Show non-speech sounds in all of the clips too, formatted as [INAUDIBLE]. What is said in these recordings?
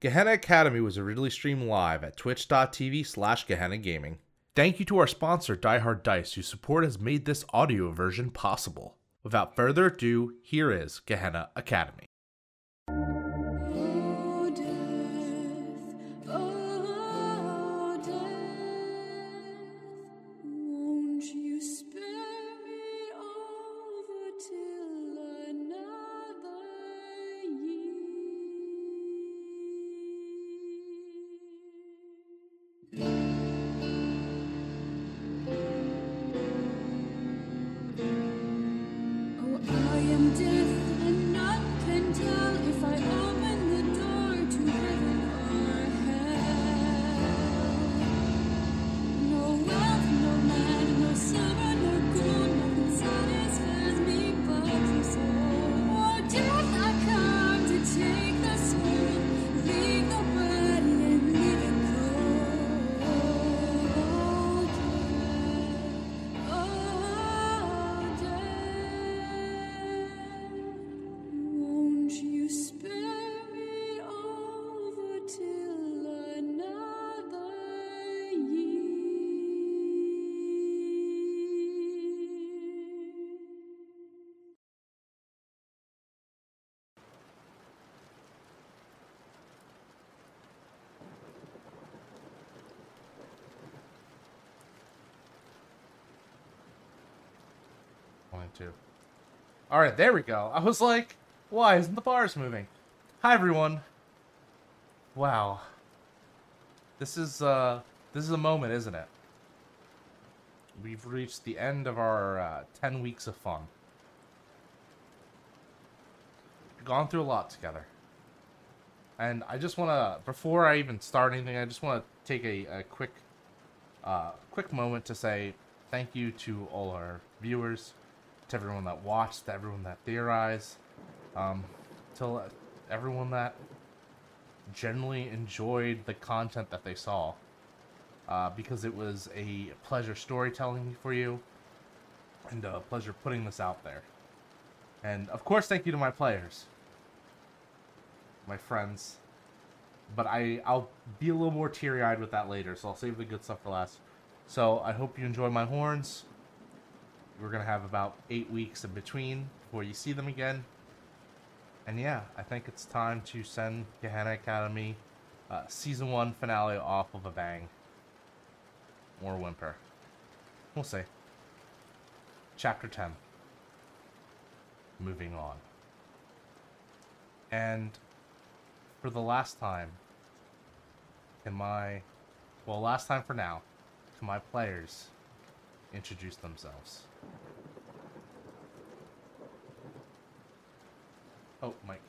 Gehenna Academy was originally streamed live at twitch.tv slash Gehenna Gaming. Thank you to our sponsor, Die Hard Dice, whose support has made this audio version possible. Without further ado, here is Gehenna Academy. All right, there we go. I was like, why isn't the bars moving? Hi everyone. Wow. This is uh this is a moment, isn't it? We've reached the end of our uh, 10 weeks of fun. Gone through a lot together. And I just want to before I even start anything, I just want to take a, a quick uh, quick moment to say thank you to all our viewers, to everyone that watched, to everyone that theorized, um, to everyone that generally enjoyed the content that they saw. Uh, because it was a pleasure storytelling for you, and a pleasure putting this out there. And of course, thank you to my players, my friends. But I I'll be a little more teary eyed with that later, so I'll save the good stuff for last. So I hope you enjoy my horns. We're gonna have about eight weeks in between before you see them again. And yeah, I think it's time to send Gehenna Academy uh, season one finale off of a bang. Or whimper. We'll see. Chapter 10. Moving on. And for the last time, can my. Well, last time for now, can my players introduce themselves? Oh, Mike.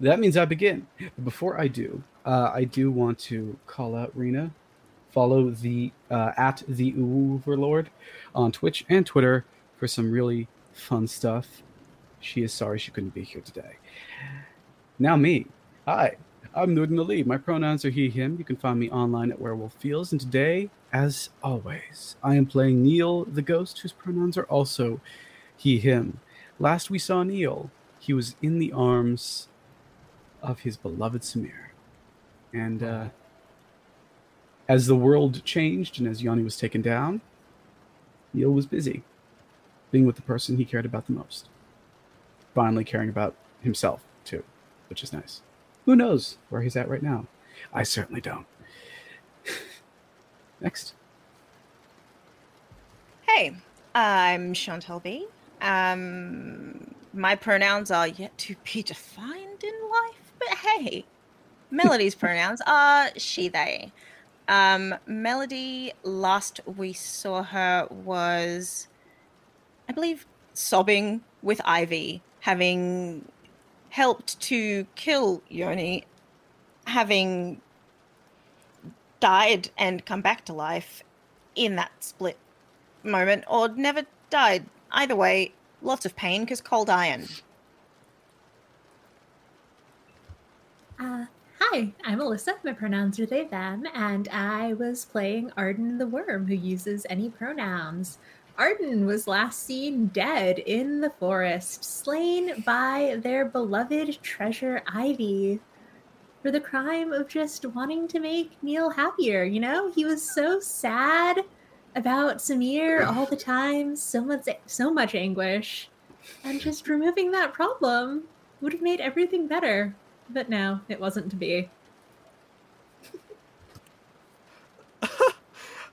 That means I begin. But before I do, uh, I do want to call out Rena. Follow the uh, at the Overlord on Twitch and Twitter for some really fun stuff. She is sorry she couldn't be here today. Now me. Hi, I'm Norden Ali. My pronouns are he, him. You can find me online at Werewolf Fields. And today, as always, I am playing Neil the Ghost, whose pronouns are also he, him. Last we saw Neil, he was in the arms of his beloved Samir. And uh, as the world changed and as Yanni was taken down, Neil was busy being with the person he cared about the most. Finally caring about himself, too, which is nice. Who knows where he's at right now? I certainly don't. [LAUGHS] Next. Hey, I'm Chantal B. Um, my pronouns are yet to be defined in life, but hey, Melody's [LAUGHS] pronouns are she, they. Um, Melody, last we saw her was, I believe, sobbing with Ivy, having helped to kill Yoni, having died and come back to life in that split moment, or never died. Either way, lots of pain because cold iron. Uh, hi, I'm Alyssa. My pronouns are they, them, and I was playing Arden the Worm, who uses any pronouns. Arden was last seen dead in the forest, slain by their beloved treasure Ivy for the crime of just wanting to make Neil happier. You know, he was so sad about Samir all the time, so much, so much anguish, and just removing that problem would have made everything better. But no, it wasn't to be. [LAUGHS]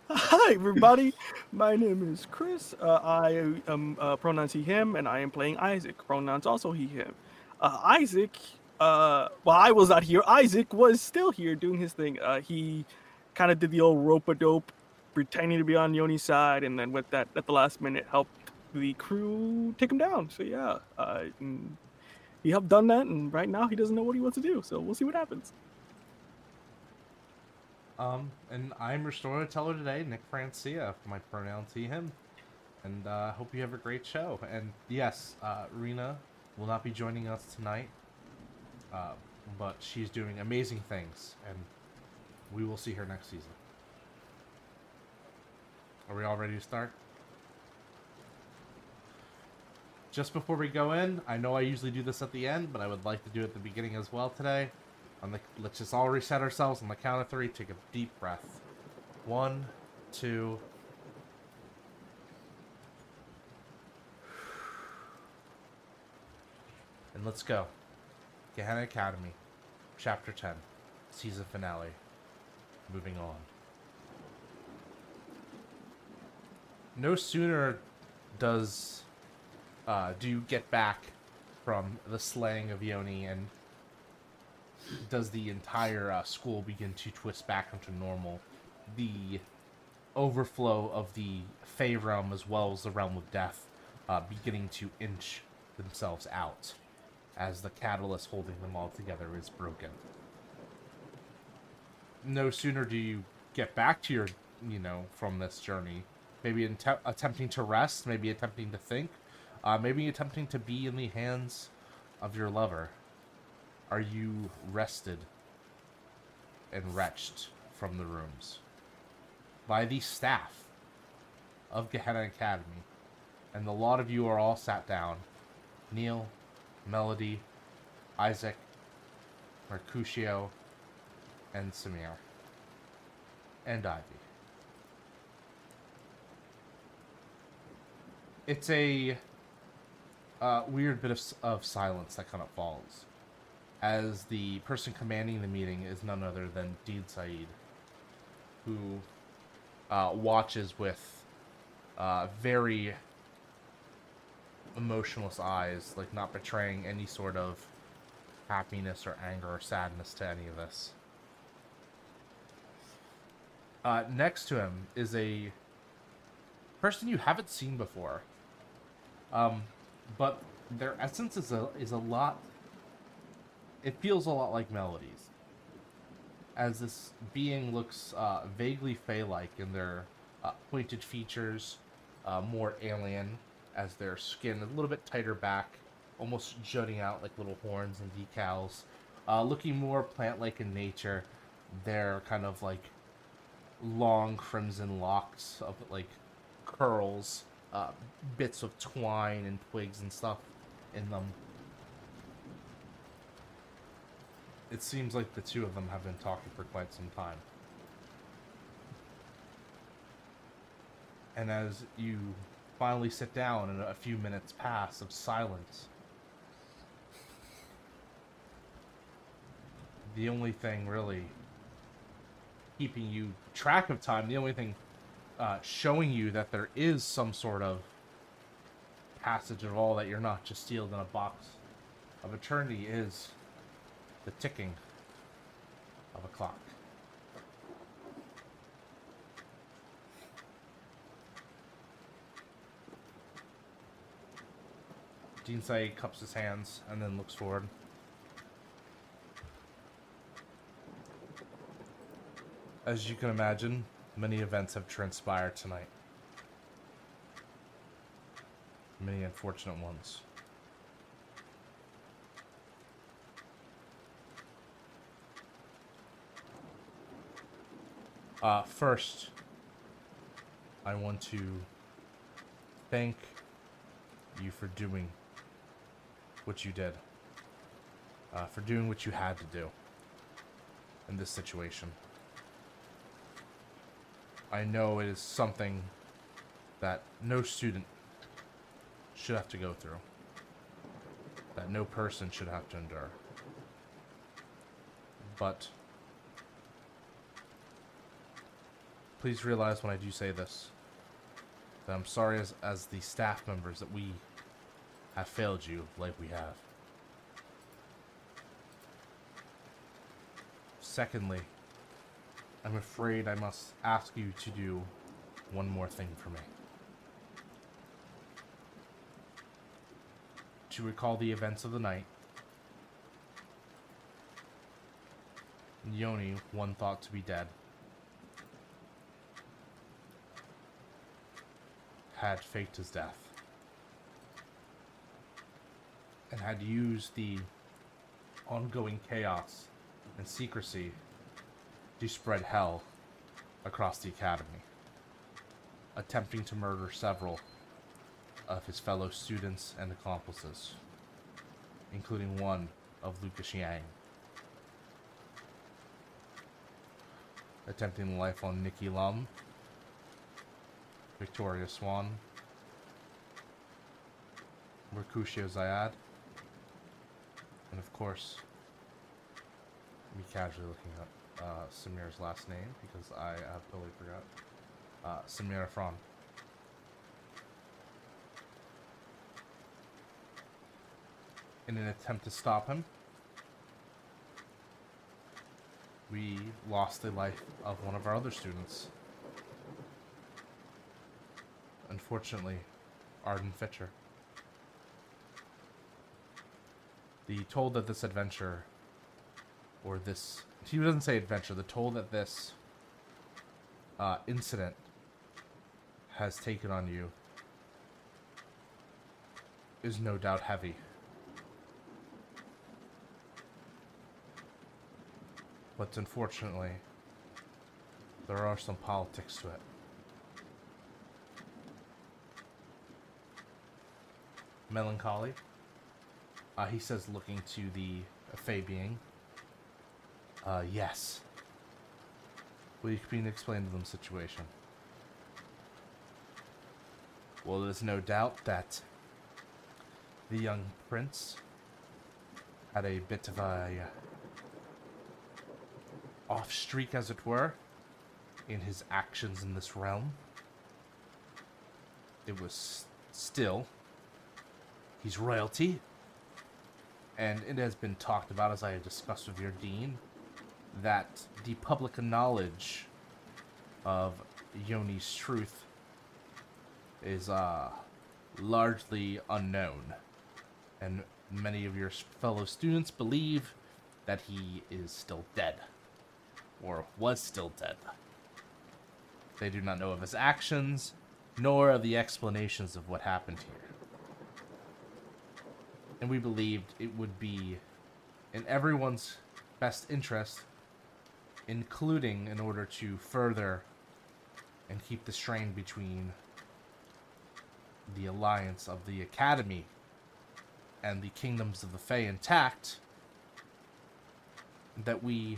Hi, everybody. My name is Chris. Uh, I am uh, pronouns he, him, and I am playing Isaac. Pronouns also he, him. Uh, Isaac, uh, well, I was not here. Isaac was still here doing his thing. Uh, he kind of did the old rope a dope, pretending to be on Yoni's side, and then with that, at the last minute, helped the crew take him down. So yeah, uh, he helped done that, and right now he doesn't know what he wants to do. So we'll see what happens. Um, and I'm your storyteller today, Nick Francia. My pronouns he, him. And uh, hope you have a great show. And yes, uh, Rena will not be joining us tonight, uh, but she's doing amazing things, and we will see her next season. Are we all ready to start? Just before we go in, I know I usually do this at the end, but I would like to do it at the beginning as well today. On the, let's just all reset ourselves on the count of three. Take a deep breath. One, two. And let's go. Gehenna Academy, Chapter 10, Season Finale. Moving on. No sooner does uh, do you get back from the slaying of Yoni and does the entire uh, school begin to twist back into normal. The overflow of the Fey realm as well as the realm of death uh, beginning to inch themselves out as the catalyst holding them all together is broken. No sooner do you get back to your, you know, from this journey, maybe attempting to rest, maybe attempting to think, uh, maybe attempting to be in the hands of your lover are you rested and wretched from the rooms by the staff of Gehenna Academy, and the lot of you are all sat down. Neil, Melody, Isaac, Mercutio, and Samir, and Ivy. It's a uh, weird bit of, of silence that kind of falls as the person commanding the meeting is none other than Dean Said, who uh, watches with uh, very emotionless eyes, like not betraying any sort of happiness or anger or sadness to any of this. Uh, next to him is a person you haven't seen before, um, but their essence is a is a lot it feels a lot like Melody's. As this being looks uh, vaguely fey-like in their uh, pointed features uh, more alien as their skin a little bit tighter back almost jutting out like little horns and decals uh, looking more plant-like in nature. Their kind of like long crimson locks of like curls uh, bits of twine and twigs and stuff in them it seems like the two of them have been talking for quite some time. And as you finally sit down and a few minutes pass of silence, the only thing really keeping you track of time, the only thing uh, showing you that there is some sort of passage at all, that you're not just sealed in a box of eternity, is the ticking of a clock. Jinsei cups his hands and then looks forward. As you can imagine, many events have transpired tonight. Many unfortunate ones. Uh, first, I want to thank you for doing what you did. Uh, for doing what you had to do in this situation. I know it is something that no student should have to go through, that no person should have to endure. But please realize when I do say this that I'm sorry as, as the staff members that we have failed you like we have. Secondly, I'm afraid I must ask you to do one more thing for me. To recall the events of the night, Yoni, one thought to be dead, had faked his death. And had used the ongoing chaos and secrecy to spread hell across the academy, attempting to murder several of his fellow students and accomplices, including one of Lucas Yang. Attempting life on Nikki Lum, Victoria Swan, Mercutio Zayad, and of course, me casually looking up uh, Samir's last name because I have totally forgot. Uh, Samir Afron. In an attempt to stop him, we lost the life of one of our other students. Unfortunately, Arden Fitcher. The told that this adventure, or this, he doesn't say adventure, the toll that this uh, incident has taken on you is no doubt heavy. But unfortunately, there are some politics to it. Melancholy. Uh, he says, looking to the Fey being. Uh, yes. You please explain to them the situation? Well, there's no doubt that the young prince had a bit of a uh, off streak, as it were, in his actions in this realm. It was still, he's royalty, and it has been talked about, as I discussed with your dean, that the public knowledge of Yoni's truth is uh, largely unknown, and many of your fellow students believe that he is still dead, or was still dead. They do not know of his actions, nor of the explanations of what happened here. And we believed it would be in everyone's best interest, including in order to further and keep the strain between the alliance of the Academy and the kingdoms of the Fae intact, that we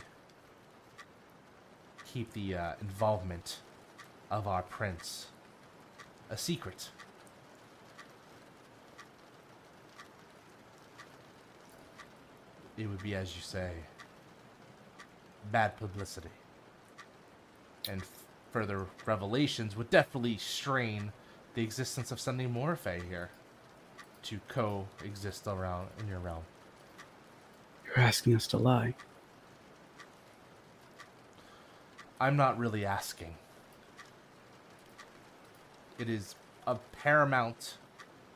keep the uh, involvement of our prince a secret. It would be, as you say, bad publicity. And further revelations would definitely strain the existence of sending more Fae here to coexist around in your realm. You're asking us to lie. I'm not really asking. It is of paramount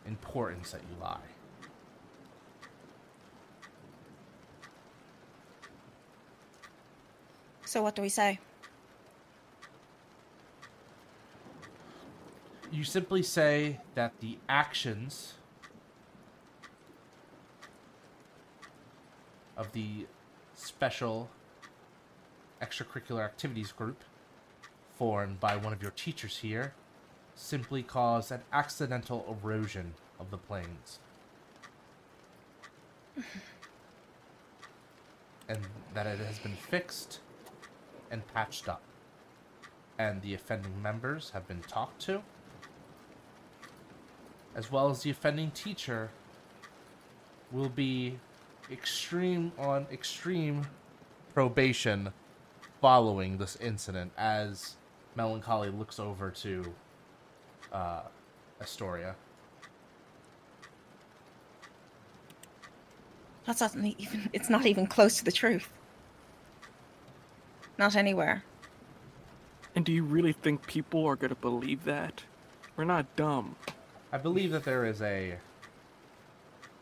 importance that you lie. So what do we say? You simply say that the actions of the special extracurricular activities group formed by one of your teachers here simply caused an accidental erosion of the planes. [LAUGHS] and that it has been fixed and patched up. And the offending members have been talked to, as well as the offending teacher will be extreme on extreme probation following this incident as Melancholy looks over to uh, Astoria. That's not even. It's not even close to the truth. Not anywhere. And do you really think people are gonna believe that? We're not dumb. I believe that there is a,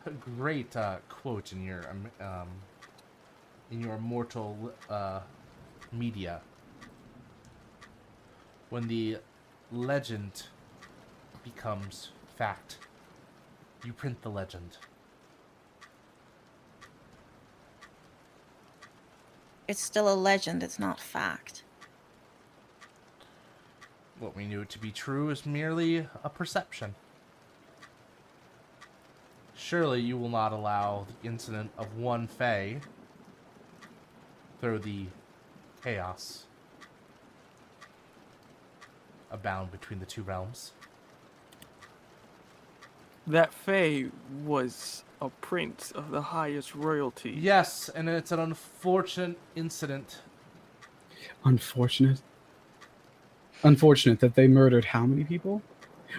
a great uh, quote in your um, um, in your mortal uh, media when the legend becomes fact. You print the legend. It's still a legend. It's not fact. What we knew to be true is merely a perception. Surely you will not allow the incident of one Fae throw the chaos abound between the two realms. That Fae was a prince of the highest royalty. Yes, and it's an unfortunate incident. Unfortunate. Unfortunate that they murdered how many people?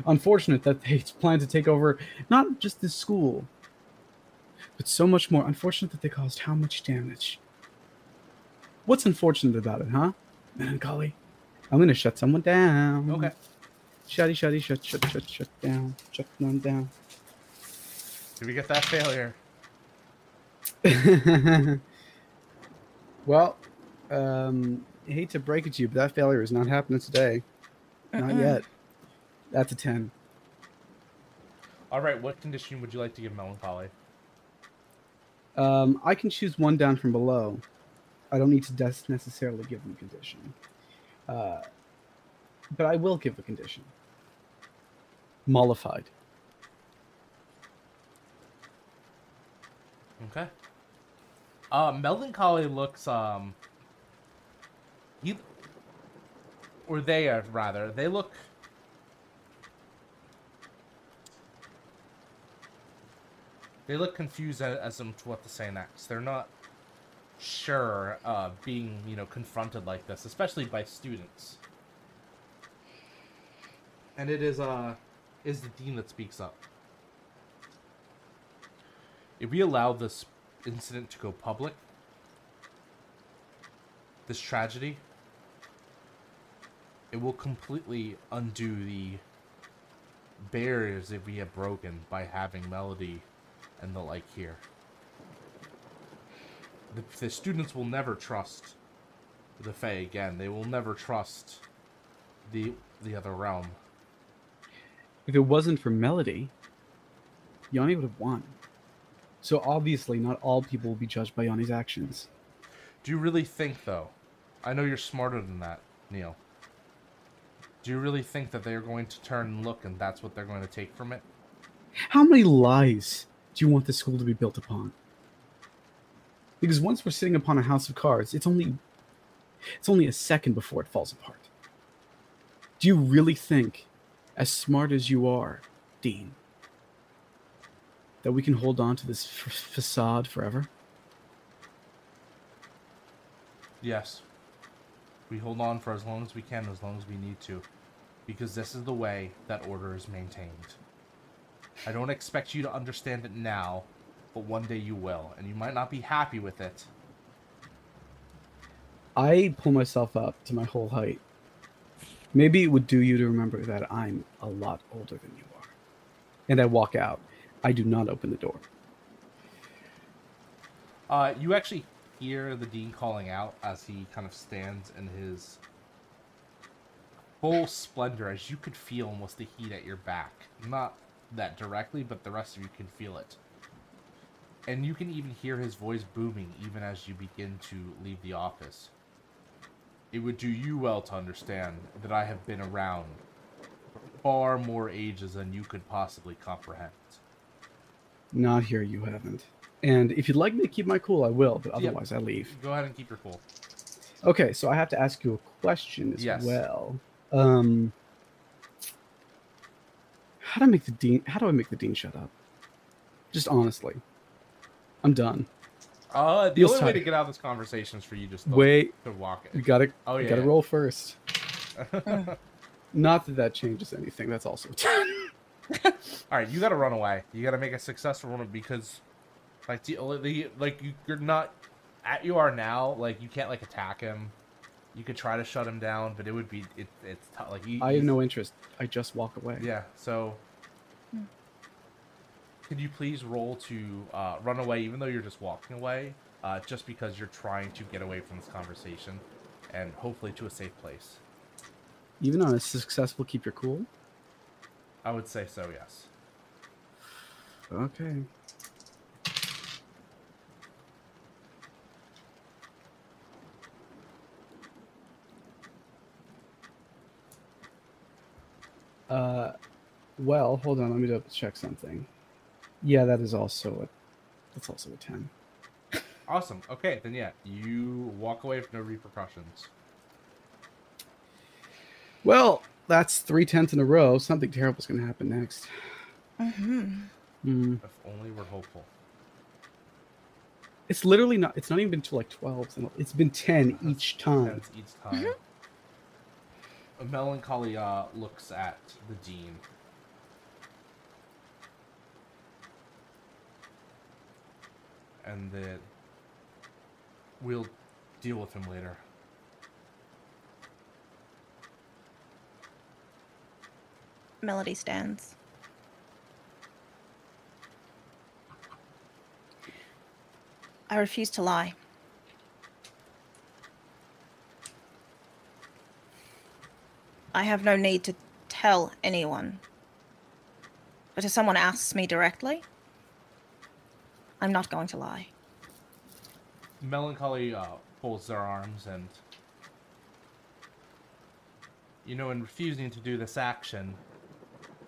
Unfortunate that they [LAUGHS] plan to take over not just this school, but so much more. Unfortunate that they caused how much damage. What's unfortunate about it, huh? Melancholy. I'm gonna shut someone down. Okay. Shutty, shutty, shut, shut, shut, shut down. Shut them down. Did we get that failure? [LAUGHS] well, um, I hate to break it to you, but that failure is not happening today. Not Mm-mm. yet. That's a 10. All right, what condition would you like to give Melancholy? Um, I can choose one down from below. I don't need to des- necessarily give them a condition. Uh, but I will give a condition. Mollified. Okay. Uh, Melancholy looks um. He, or they are rather. They look. They look confused as, as to what to say next. They're not sure, uh, being you know confronted like this, especially by students. And it is uh, is the dean that speaks up. If we allow this incident to go public, this tragedy, it will completely undo the barriers that we have broken by having Melody and the like here. The, the students will never trust the Fae again. They will never trust the the other realm. If it wasn't for Melody, Yanni would have won. So obviously, not all people will be judged by Yanni's actions. Do you really think, though? I know you're smarter than that, Neil. Do you really think that they're going to turn and look and that's what they're going to take from it? How many lies do you want this school to be built upon? Because once we're sitting upon a house of cards, it's only it's only a second before it falls apart. Do you really think, as smart as you are, Dean, that we can hold on to this f- facade forever? Yes. We hold on for as long as we can, as long as we need to. Because this is the way that order is maintained. I don't expect you to understand it now, but one day you will, and you might not be happy with it. I pull myself up to my whole height. Maybe it would do you to remember that I'm a lot older than you are. And I walk out. I do not open the door. Uh, you actually hear the dean calling out as he kind of stands in his full splendor, as you could feel almost the heat at your back. Not that directly, but the rest of you can feel it. And you can even hear his voice booming even as you begin to leave the office. It would do you well to understand that I have been around far more ages than you could possibly comprehend. Not here, you haven't. And if you'd like me to keep my cool, I will, but Yep. otherwise I leave. Go ahead and keep your cool. Okay, so I have to ask you a question as Yes. well. Um, how do I make the dean? How do I make the dean shut up? Just honestly, I'm done. Uh, the Feels only way to get out of this conversation is for you just to, Wait, to walk it. gotta, Oh yeah. gotta roll first. [LAUGHS] [LAUGHS] Not that that changes anything. That's also [LAUGHS] All right, you got to run away. You got to make a successful run because, like, the, the like you, you're not at you are now. Like, you can't like attack him. You could try to shut him down, but it would be it, it's tough. Like, he, I have no interest. I just walk away. Yeah. So, Hmm. could you please roll to uh, run away, even though you're just walking away, uh, just because you're trying to get away from this conversation, and hopefully to a safe place. Even on a successful keep your cool. I would say so. Yes. Okay. Uh, well, hold on. Let me double check something. Yeah, that is also a. That's also a ten. Awesome. Okay, then yeah, you walk away with no repercussions. Well, that's three tenths in a row. Something terrible's going to happen next. hmm Hmm. If only we're hopeful. It's literally not. It's not even been to like twelve. It's been ten each time. Tense each time. A melancholy uh, looks at the dean. And that we'll deal with him later. Melody stands. I refuse to lie. I have no need to tell anyone. But if someone asks me directly, I'm not going to lie. Melancholy uh, folds their arms and. You know, in refusing to do this action,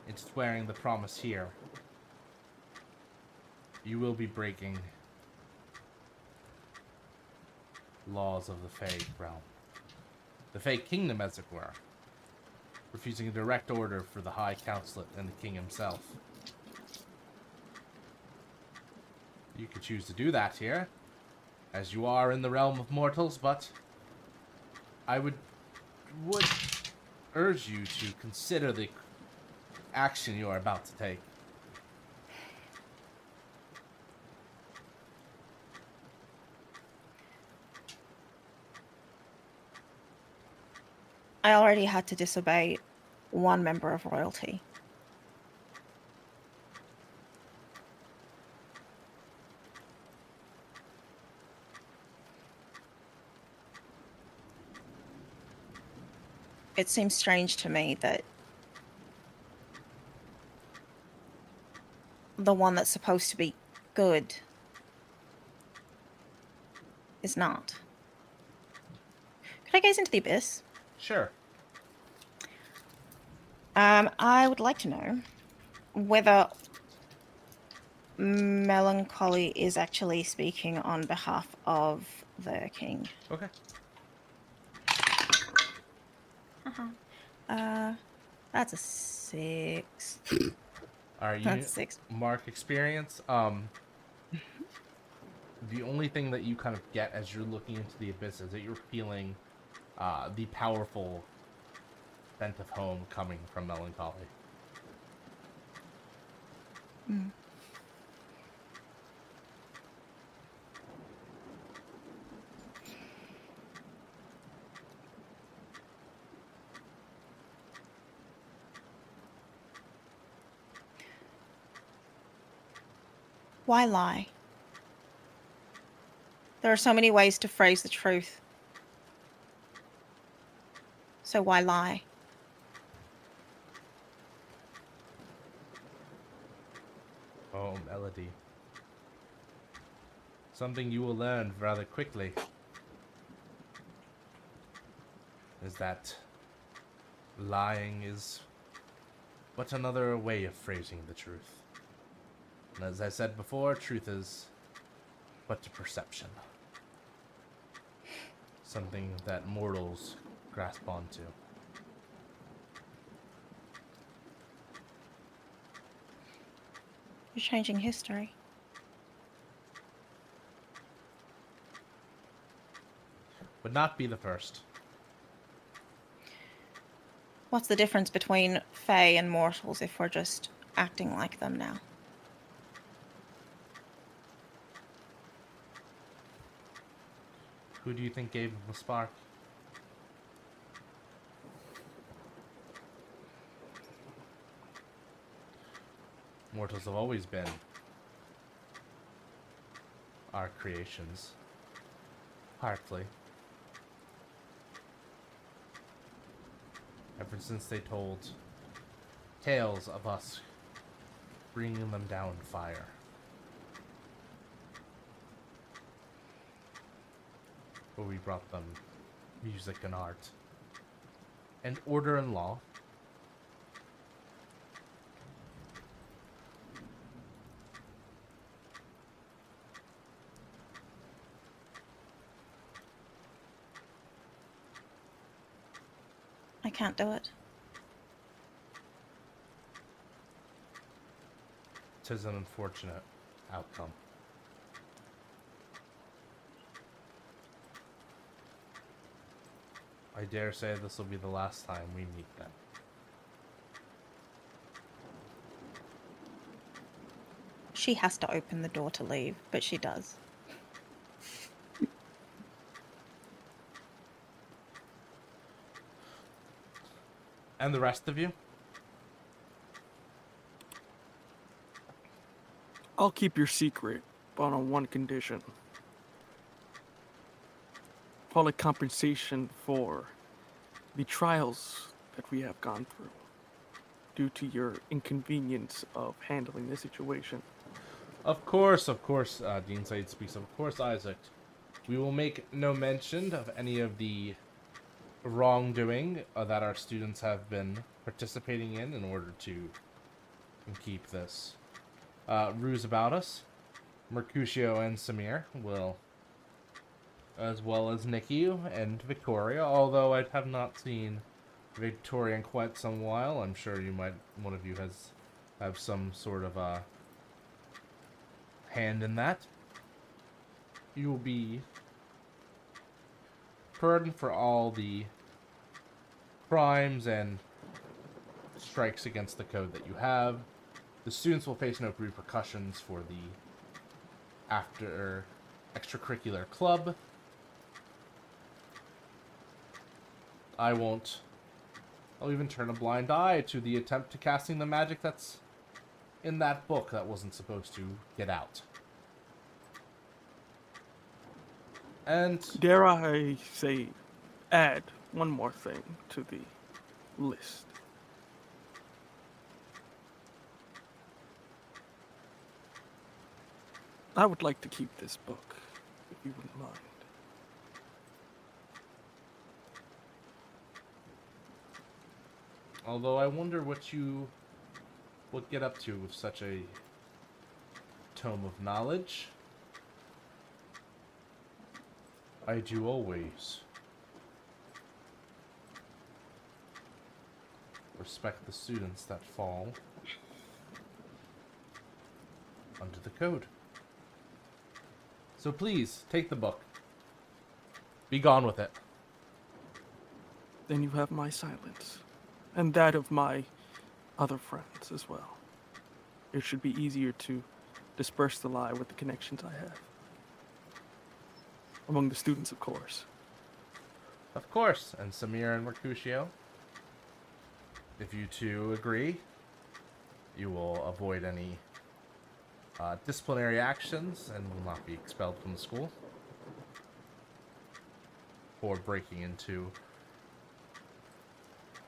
in swearing the promise here, you will be breaking laws of the Fey realm. The Fey kingdom, as it were. Refusing a direct order for the High Counselate and the King himself. You could choose to do that here, as you are in the realm of mortals, but I would would urge you to consider the action you are about to take. I already had to disobey one member of royalty. It seems strange to me that the one that's supposed to be good is not. Could I gaze into the abyss? Sure. Um, I would like to know whether Melancholy is actually speaking on behalf of the king. Okay. Uh, that's a six. [CLEARS THROAT] All right. You six. mark experience. Um, the only thing that you kind of get as you're looking into the abyss is that you're feeling uh, the powerful scent of home coming from melancholy. Why lie? There are so many ways to phrase the truth. So why lie? Oh, melody. Something you will learn rather quickly is that lying is but another way of phrasing the truth. And as I said before, truth is but a perception. Something that mortals grasp onto. You're changing history. Would not be the first. What's the difference between Fae and mortals if we're just acting like them now? Who do you think gave him the spark? Mortals have always been our creations. Partly. Ever since they told tales of us bringing them down fire. Where we brought them music and art and order and law. I can't do it. Tis an unfortunate outcome. I dare say this will be the last time we meet them. She has to open the door to leave, but she does. And the rest of you? I'll keep your secret, but on one condition. Probably compensation for the trials that we have gone through due to your inconvenience of handling the situation. Of course, of course, uh, Dean Said speaks. Of course, Isaac. We will make no mention of any of the wrongdoing uh, that our students have been participating in in order to keep this uh, ruse about us. Mercutio and Samir will, as well as Nikki and Victoria. Although I have not seen Victoria in quite some while, I'm sure you might. One of you has have some sort of a hand in that. You will be pardoned for all the crimes and strikes against the code that you have. The students will face no repercussions for the after extracurricular club. I won't. I'll even turn a blind eye to the attempt to casting the magic that's in that book that wasn't supposed to get out. And Dare I say, add one more thing to the list? I would like to keep this book, if you wouldn't mind. Although I wonder what you would get up to with such a tome of knowledge. I do always respect the students that fall under the code. So please, take the book. Be gone with it. Then you have my silence, and that of my other friends as well. It should be easier to disperse the lie with the connections I have. Among the students, of course. Of course, and Samir and Mercutio. If you two agree, you will avoid any uh, disciplinary actions and will not be expelled from the school for breaking into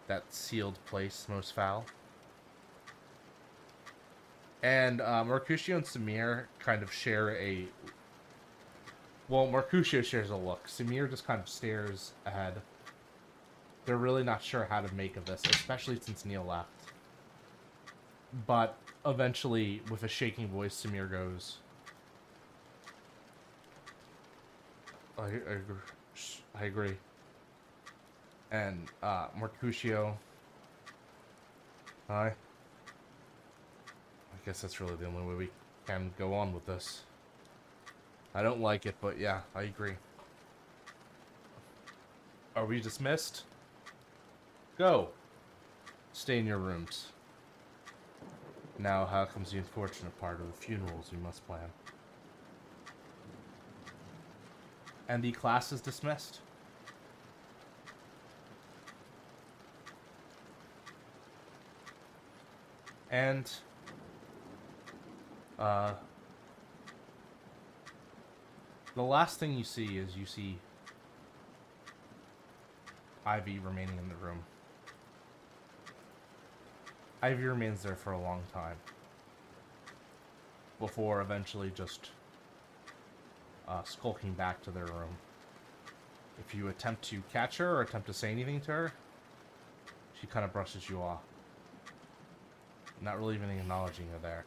that sealed place most foul. And uh, Mercutio and Samir kind of share a. Well, Mercutio shares a look. Samir just kind of stares ahead. They're really not sure how to make of this, especially since Neil left. but eventually, with a shaking voice, Samir goes, I, I. I agree. And uh, Mercutio, hi. I guess that's really the only way we can go on with this. I don't like it, but yeah, I agree. Are we dismissed? Go. Stay in your rooms. Now, how comes the unfortunate part of the funerals we must plan? And the class is dismissed. And uh the last thing you see is you see Ivy remaining in the room. Ivy remains there for a long time. Before eventually just uh, skulking back to their room. If you attempt to catch her or attempt to say anything to her, she kind of brushes you off. Not really even acknowledging you there.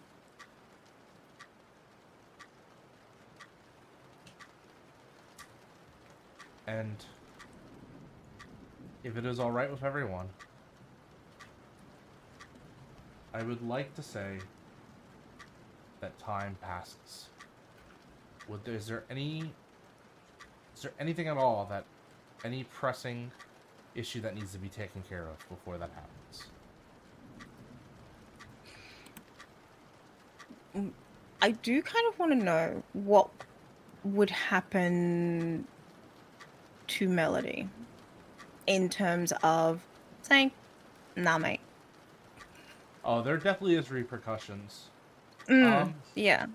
And if it is alright with everyone, I would like to say that time passes. Would there, is there any is there anything at all that any pressing issue that needs to be taken care of before that happens? I do kind of want to know what would happen to Melody in terms of saying, nah, mate. Oh, there definitely is repercussions. Mm, Um, yeah.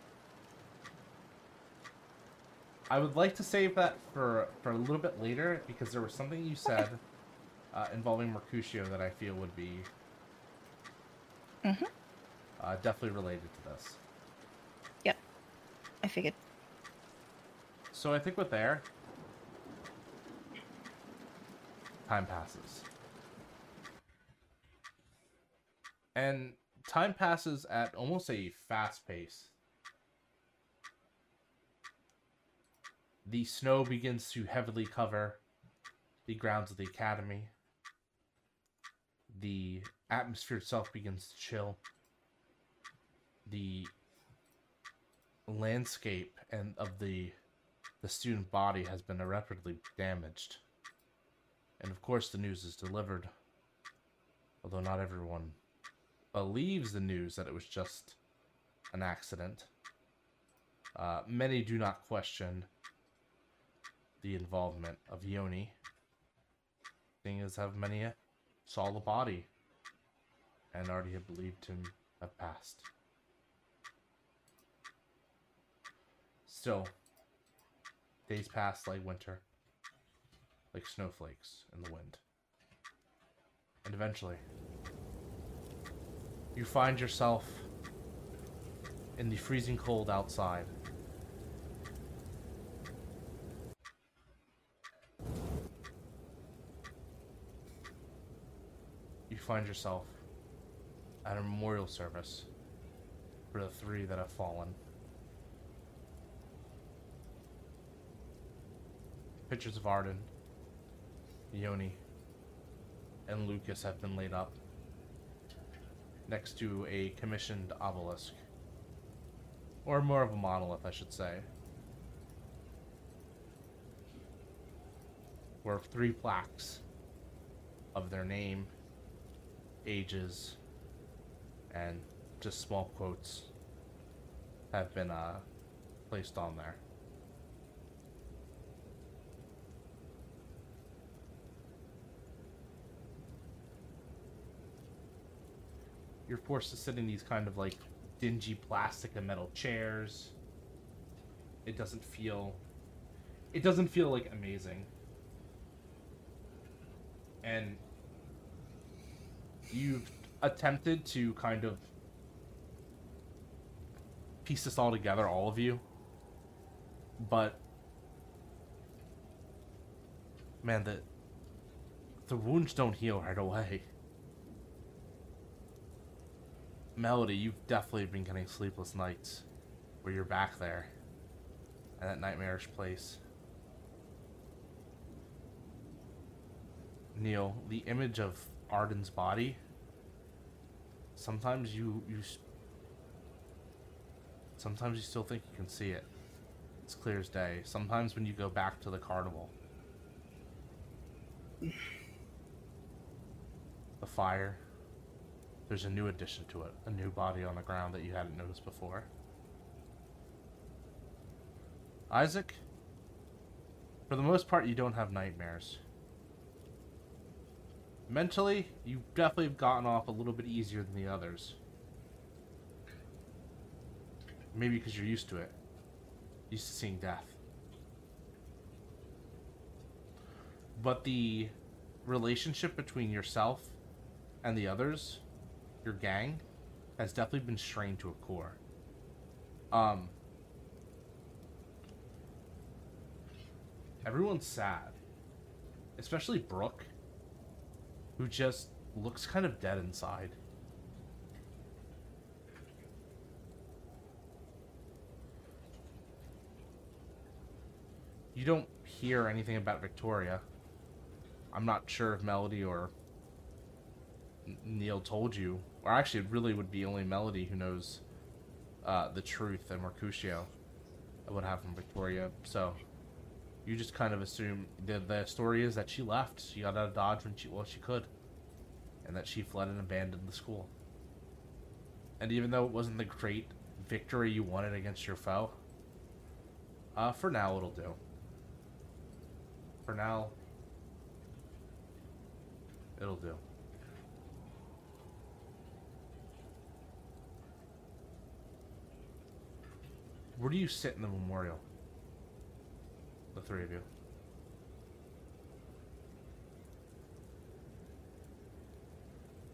I would like to save that for for a little bit later because there was something you said uh, involving Mercutio that I feel would be Mhm. uh, definitely related to this. I figured. So I think we're there, time passes. And time passes at almost a fast pace. The snow begins to heavily cover the grounds of the academy. The atmosphere itself begins to chill. The landscape and of the the student body has been irreparably damaged. And of course the news is delivered. Although not everyone believes the news that it was just an accident. Uh, many do not question the involvement of Yoni. Thing is, have many saw the body and already had believed him have passed. Still, days pass like winter, like snowflakes in the wind. And eventually, you find yourself in the freezing cold outside. You find yourself at a memorial service for the three that have fallen. Pictures of Arden, Yoni, and Lucas have been laid up next to a commissioned obelisk. Or more of a monolith, I should say. Where three plaques of their name, ages, and just small quotes have been uh, placed on there. You're forced to sit in these kind of like dingy plastic and metal chairs. It doesn't feel. It doesn't feel like amazing. And you've attempted to kind of piece this all together, all of you. But man, the the wounds don't heal right away. Melody, you've definitely been getting sleepless nights where you're back there at that nightmarish place. Neil, the image of Arden's body. Sometimes you you. Sometimes you still think you can see it. It's clear as day. Sometimes when you go back to the carnival. The fire. There's a new addition to it. A new body on the ground that you hadn't noticed before. Isaac, for the most part, you don't have nightmares. Mentally, you definitely have gotten off a little bit easier than the others. Maybe because you're used to it. Used to seeing death. But the relationship between yourself and the others, your gang, has definitely been strained to a core. Um, everyone's sad, especially Brooke, who just looks kind of dead inside. You don't hear anything about Victoria. I'm not sure if Melody or Neil told you, or actually, it really would be only Melody who knows uh, the truth, and Mercutio what happened from Victoria. So you just kind of assume the the story is that she left. She got out of Dodge when she well she could, and that she fled and abandoned the school. And even though it wasn't the great victory you wanted against your foe, uh, for now it'll do. For now, it'll do. Where do you sit in the memorial? The three of you.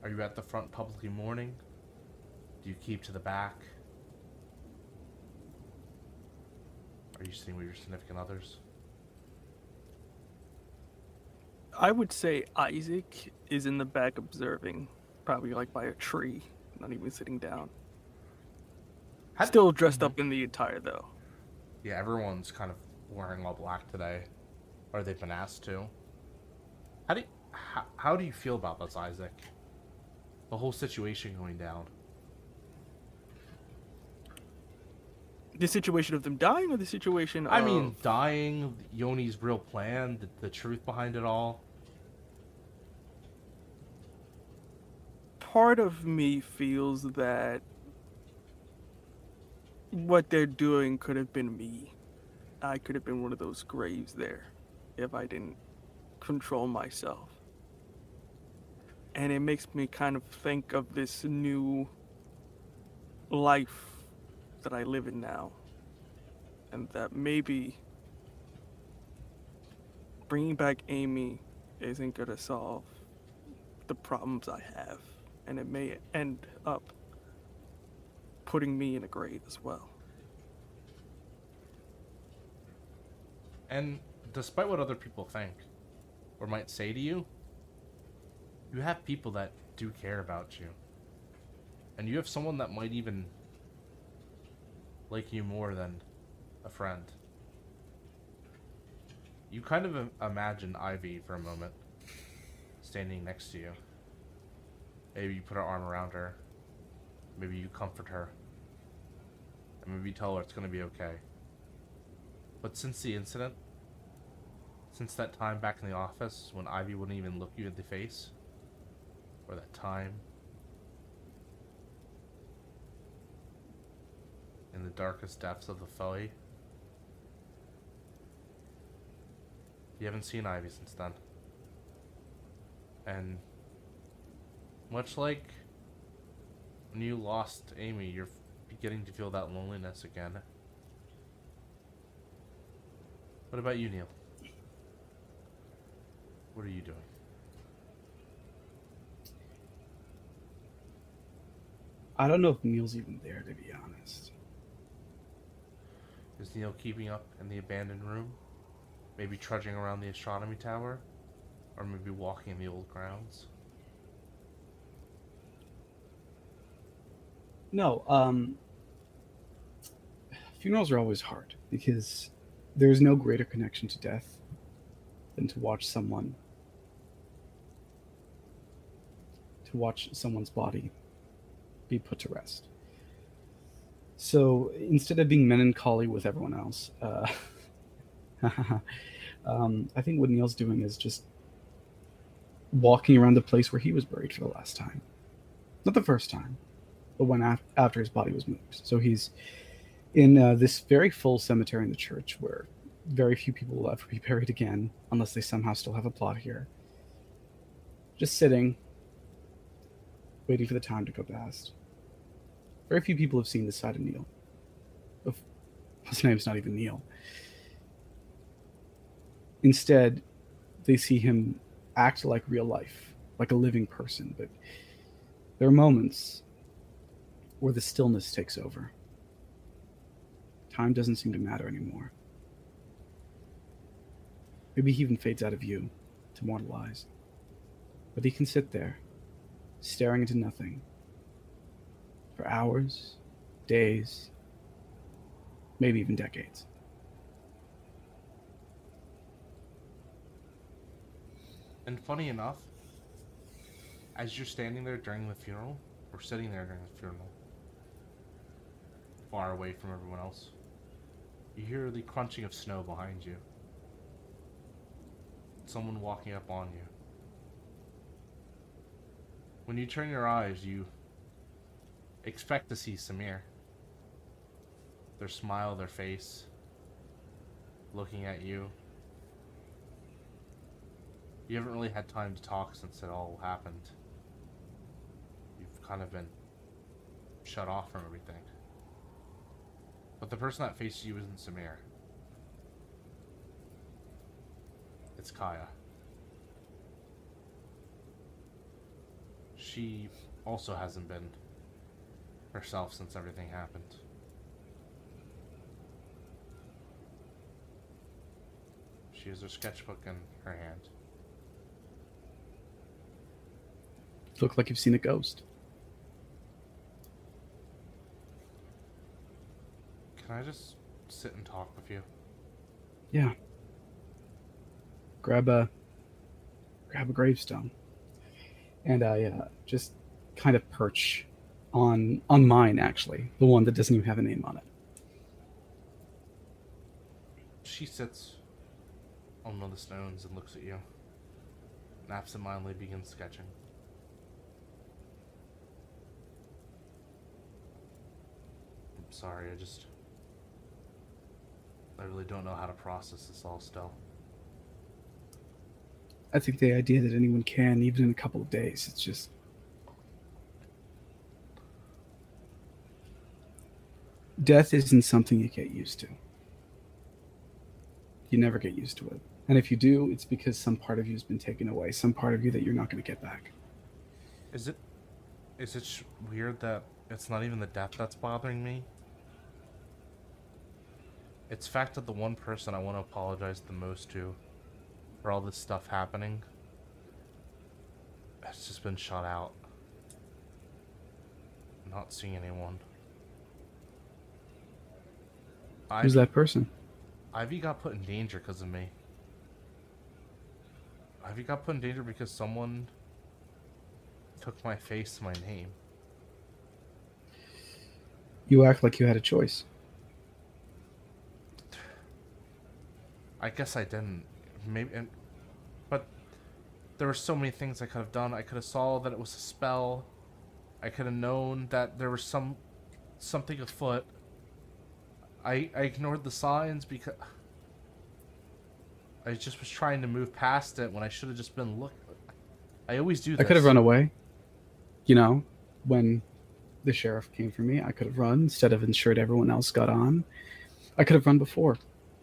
Are you at the front publicly mourning? Do you keep to the back? Are you sitting with your significant others? I would say Isaac is in the back observing, probably like by a tree, not even sitting down. Still dressed up in the attire though. Yeah, everyone's kind of wearing all black today, or they've been asked to. How do you, how, how do you feel about this, Isaac? The whole situation going down. The situation of them dying, or the situation? I of... mean, dying, Yoni's real plan, the, the truth behind it all. part of me feels that what they're doing could have been me. I could have been one of those graves there if I didn't control myself. And it makes me kind of think of this new life that I live in now. And that maybe bringing back Amy isn't going to solve the problems I have. And it may end up putting me in a grave as well. And despite what other people think or might say to you, you have people that do care about you. And you have someone that might even like you more than a friend. You kind of imagine Ivy for a moment standing next to you. Maybe you put an arm around her. Maybe you comfort her. And maybe tell her it's going to be okay. But since the incident, since that time back in the office when Ivy wouldn't even look you in the face, or that time in the darkest depths of the Foe, you haven't seen Ivy since then. And much like when you lost Amy, you're beginning to feel that loneliness again. What about you, Neil? What are you doing? I don't know if Neil's even there, to be honest. Is Neil keeping up in the abandoned room? Maybe trudging around the astronomy tower? Or maybe walking in the old grounds? No, um, funerals are always hard because there's no greater connection to death than to watch someone to watch someone's body be put to rest. So instead of being melancholy with everyone else, uh, [LAUGHS] um, I think what Neil's doing is just walking around the place where he was buried for the last time. Not the first time, but when af- after his body was moved. So he's in uh, this very full cemetery in the church where very few people will ever be buried again unless they somehow still have a plot here. Just sitting, waiting for the time to go past. Very few people have seen this side of Neil. Of- His name's not even Neil. Instead, they see him act like real life, like a living person, but there are moments where the stillness takes over. Time doesn't seem to matter anymore. Maybe he even fades out of view to mortal eyes. But he can sit there, staring into nothing, for hours, days, maybe even decades. And funny enough, as you're standing there during the funeral, or sitting there during the funeral, far away from everyone else, you hear the crunching of snow behind you. Someone walking up on you. When you turn your eyes, you expect to see Samir. Their smile, their face, looking at you. You haven't really had time to talk since it all happened. You've kind of been shut off from everything. But the person that faces you isn't Samir. It's Kaya. She also hasn't been herself since everything happened. She has her sketchbook in her hand. Look like you've seen a ghost. Can I just sit and talk with you? Yeah. Grab a grab a gravestone. And I uh, just kind of perch on on mine actually, the one that doesn't even have a name on it. She sits on one of the stones and looks at you. And absentmindedly begins sketching. I'm sorry, I just. I really don't know how to process this all still. I think the idea that anyone can, even in a couple of days, it's just death isn't something you get used to. You never get used to it. And if you do, it's because some part of you has been taken away, some part of you that you're not going to get back. Is it. Is it sh- weird that it's not even the death that's bothering me? It's fact that the one person I want to apologize the most to for all this stuff happening has just been shut out. Not seeing anyone. Who's that person? Ivy got put in danger because of me. Ivy got put in danger because someone took my face, my name. You act like you had a choice. I guess I didn't. Maybe, and, but there were so many things I could have done. I could have saw that it was a spell. I could have known that there was some something afoot. I I ignored the signs because I just was trying to move past it when I should have just been look. I always do. I could have run away. You know, when the sheriff came for me, I could have run instead of ensured everyone else got on. I could have run before.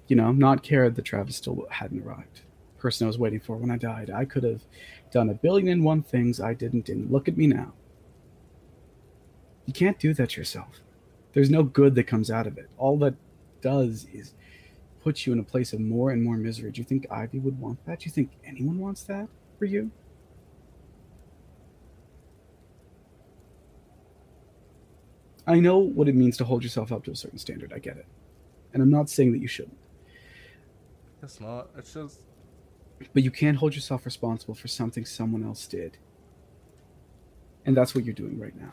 You know, not cared that Travis still hadn't arrived. Person I was waiting for when I died. I could have done a billion and one things I didn't, and look at me now. You can't do that yourself. There's no good that comes out of it. All that does is put you in a place of more and more misery. Do you think Ivy would want that? Do you think anyone wants that for you? I know what it means to hold yourself up to a certain standard. I get it. And I'm not saying that you shouldn't. It's not. It's just. But you can't hold yourself responsible for something someone else did. And that's what you're doing right now.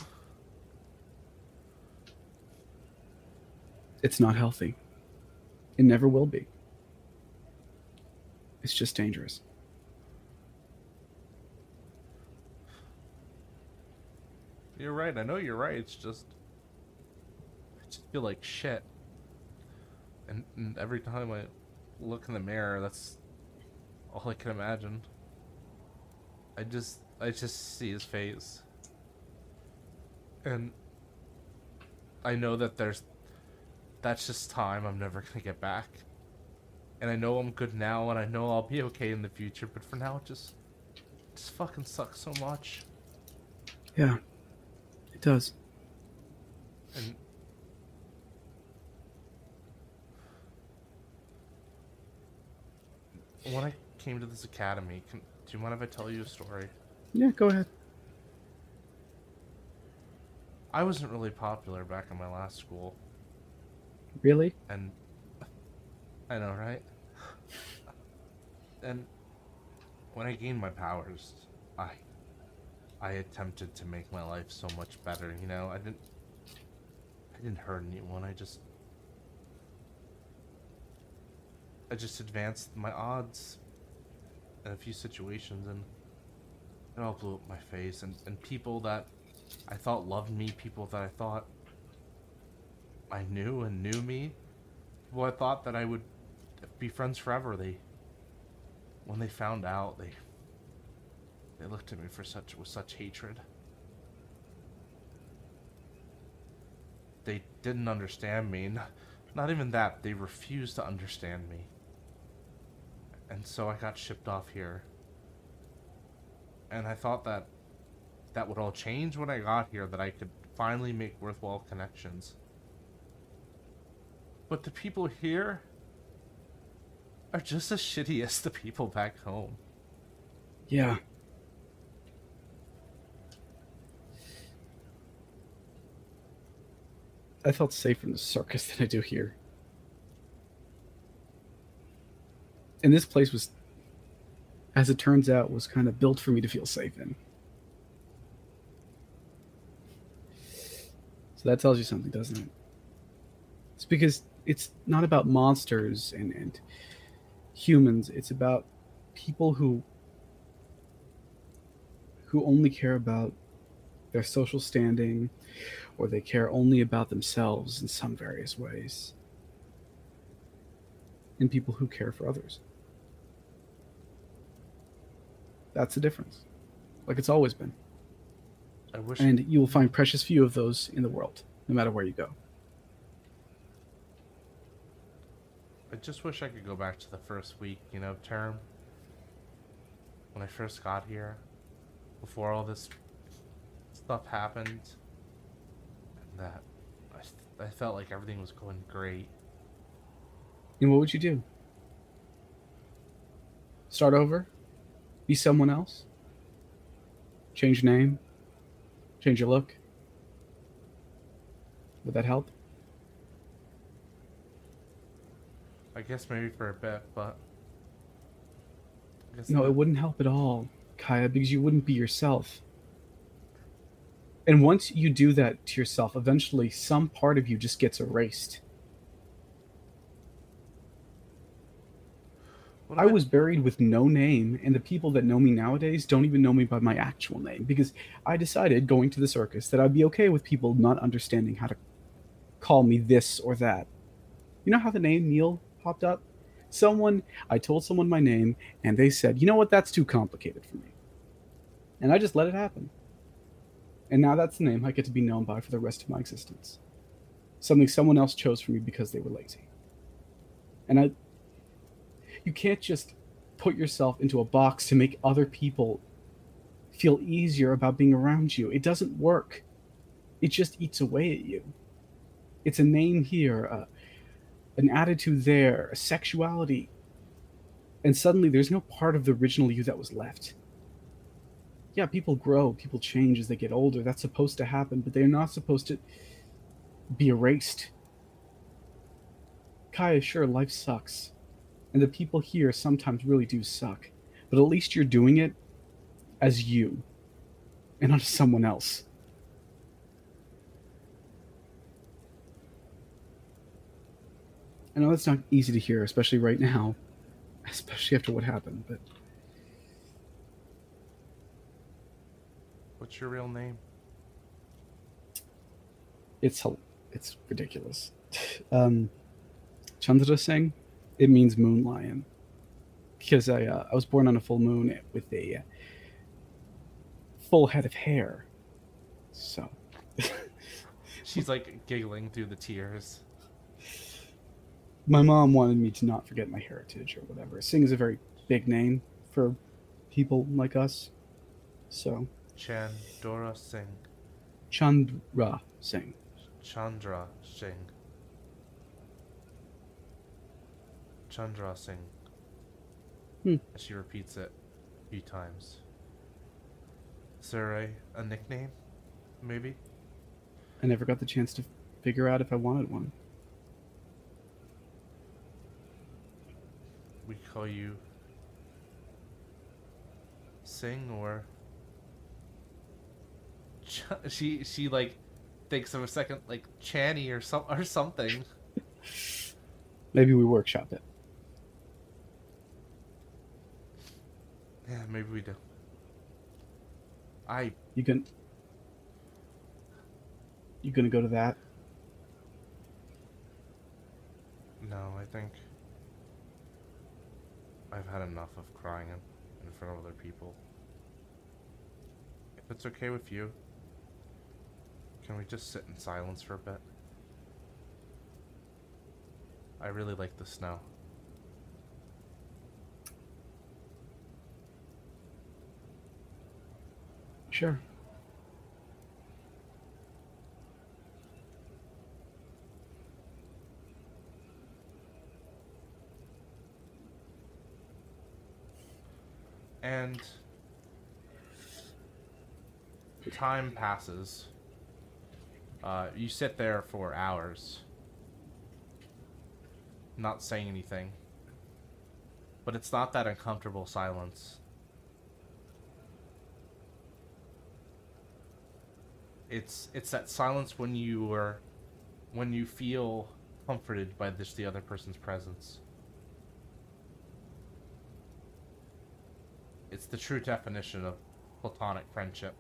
It's not healthy. It never will be. It's just dangerous. You're right. I know you're right. It's just. I just feel like shit. And, and every time I look in the mirror, that's all I can imagine. I just. I just see his face. And. I know that there's. That's just time I'm never gonna get back. And I know I'm good now, and I know I'll be okay in the future, but for now, it just. It just fucking sucks so much. Yeah, it does. And when I came to this academy, can, do you mind if I tell you a story? Yeah, go ahead. I wasn't really popular back in my last school, Really? and I know, right? and when I gained my powers, I I attempted to make my life so much better. You know, I didn't I didn't hurt anyone. I just I just advanced my odds in a few situations, and it all blew up my face. And and people that I thought loved me, people that I thought I knew and knew me, people I thought that I would be friends forever. They, when they found out, they they looked at me for such with such hatred. They didn't understand me. Not, not even that. They refused to understand me. And so I got shipped off here. And I thought that that would all change when I got here, that I could finally make worthwhile connections. But the people here are just as shitty as the people back home. Yeah. I felt safer in the circus than I do here. And this place was, as it turns out, was kind of built for me to feel safe in. So that tells you something, doesn't it? It's because it's not about monsters and, and humans, it's about people who who only care about their social standing or they care only about themselves in some various ways. And people who care for others. That's the difference. Like it's always been. I wish And you will find precious few of those in the world, no matter where you go. I just wish I could go back to the first week, you know, term. When I first got here, before all this stuff happened, and that I, I felt like everything was going great. And what would you do? Start over? Be someone else? Change your name? Change your look? Would that help? I guess maybe for a bit, but No, not. it wouldn't help at all, Kaya, because you wouldn't be yourself. And once you do that to yourself, eventually some part of you just gets erased. What I was buried with no name, and the people that know me nowadays don't even know me by my actual name because I decided going to the circus that I'd be okay with people not understanding how to call me this or that. You know how the name Neil popped up? Someone, I told someone my name, and they said, you know what, that's too complicated for me. And I just let it happen. And now that's the name I get to be known by for the rest of my existence. Something someone else chose for me because they were lazy. And I, you can't just put yourself into a box to make other people feel easier about being around you. It doesn't work. It just eats away at you. It's a name here, uh, an attitude there, a sexuality. And suddenly there's no part of the original you that was left. Yeah, people grow, people change as they get older. That's supposed to happen, but they're not supposed to be erased. Kaya, sure, life sucks. And the people here sometimes really do suck. But at least you're doing it as you and not as someone else. I know that's not easy to hear, especially right now, [LAUGHS] especially after what happened, but What's your real name? it's it's ridiculous. [LAUGHS] Um, Chandra Singh, it means moon lion, because I uh, I was born on a full moon with a uh, full head of hair. So [LAUGHS] She's like giggling through the tears. my mom wanted me to not forget my heritage or whatever. Singh is a very big name for people like us. So Chandora Singh. Chandra Singh. Chandra Singh. Chandra Singh. Hmm. She repeats it a few times. Is there a, a nickname? Maybe? I never got the chance to figure out if I wanted one. We call you Sing or Ch- she she like thinks of a second like Channy or some or something. [LAUGHS] Maybe we workshop it. Yeah, maybe we do. I You can. You gonna go to that? no, I think I've had enough of crying in, in front of other people. If it's okay with you, can we just sit in silence for a bit? I really like the snow. Sure. And time passes. Uh, you sit there for hours, not saying anything. But it's not that uncomfortable silence. It's it's that silence when you are when you feel comforted by this the other person's presence. It's the true definition of platonic friendship.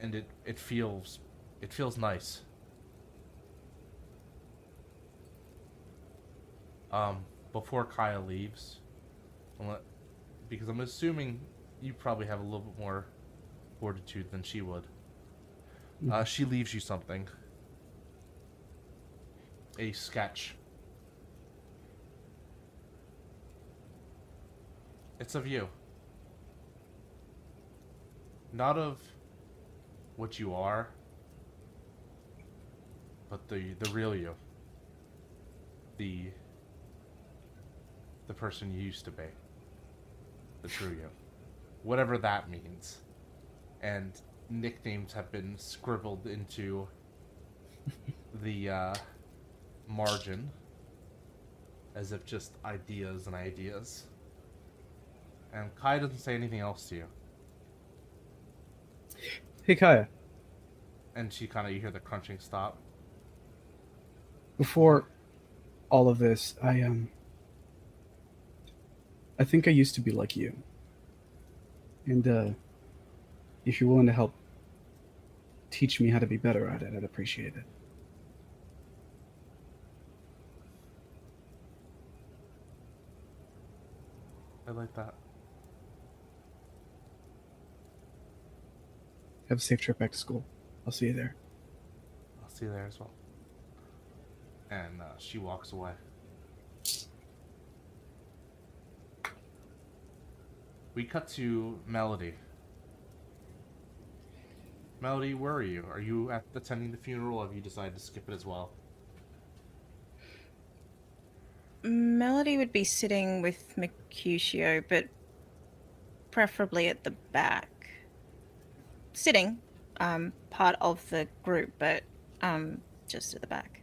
And it, it feels it feels nice. Um, before Kaya leaves, because I'm assuming you probably have a little bit more fortitude than she would. Uh, she leaves you something. A sketch. It's of you. Not of what you are, but the the real you. The the person you used to be. The true you. Whatever that means. And nicknames have been scribbled into [LAUGHS] the uh, margin as if just ideas and ideas. And Kai doesn't say anything else to you. Hey Kaya, And she kind of, you hear the crunching stop. before all of this, I um I think I used to be like you. And uh if you're willing to help teach me how to be better at it, I'd appreciate it. I like that. Have a safe trip back to school. I'll see you there. I'll see you there as well. And uh, she walks away. We cut to Melody. Melody, where are you? Are you at attending the funeral? Or have you decided to skip it as well? Melody would be sitting with Mercutio, but preferably at the back. Sitting, um, part of the group, but um, just at the back.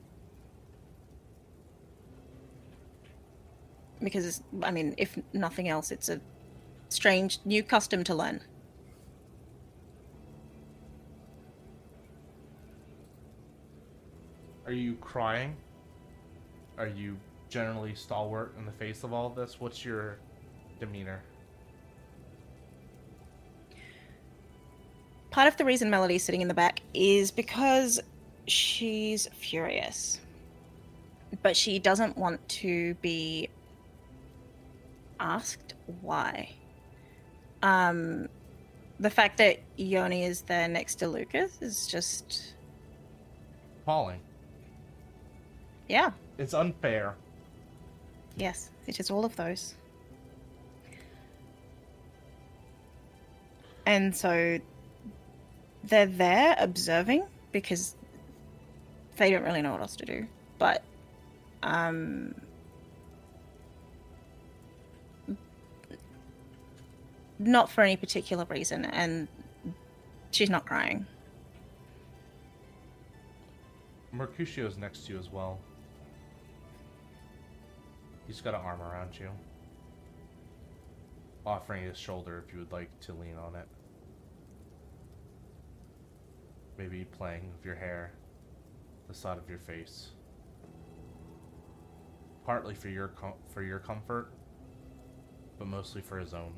Because, I mean, if nothing else, it's a strange new custom to learn. You crying? Are you generally stalwart in the face of all of this? What's your demeanor? Part of the reason Melody's sitting in the back is because she's furious. But she doesn't want to be asked why. Um, the fact that Yoni is there next to Lucas is just, Appalling. Yeah, It's unfair. yes, it is all of those. And so they're there observing because they don't really know what else to do. But um not for any particular reason and she's not crying. Mercutio's next to you as well. He's got an arm around you. Offering his shoulder if you would like to lean on it. Maybe playing with your hair, the side of your face. Partly for your for your comfort, but mostly for his own.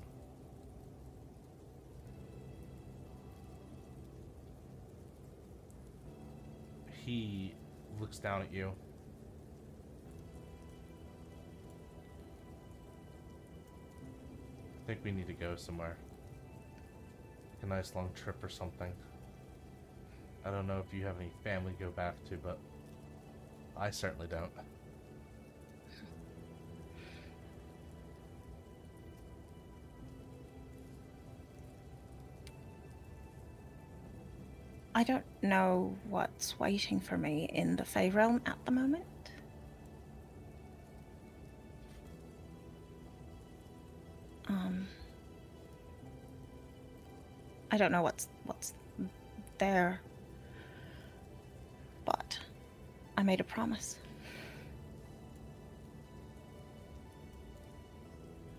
He looks down at you. Think we need to go somewhere. Like a nice long trip or something. I don't know if you have any family to go back to, but I certainly don't. I don't know what's waiting for me in the Fae realm at the moment. I don't know what's what's there, but I made a promise.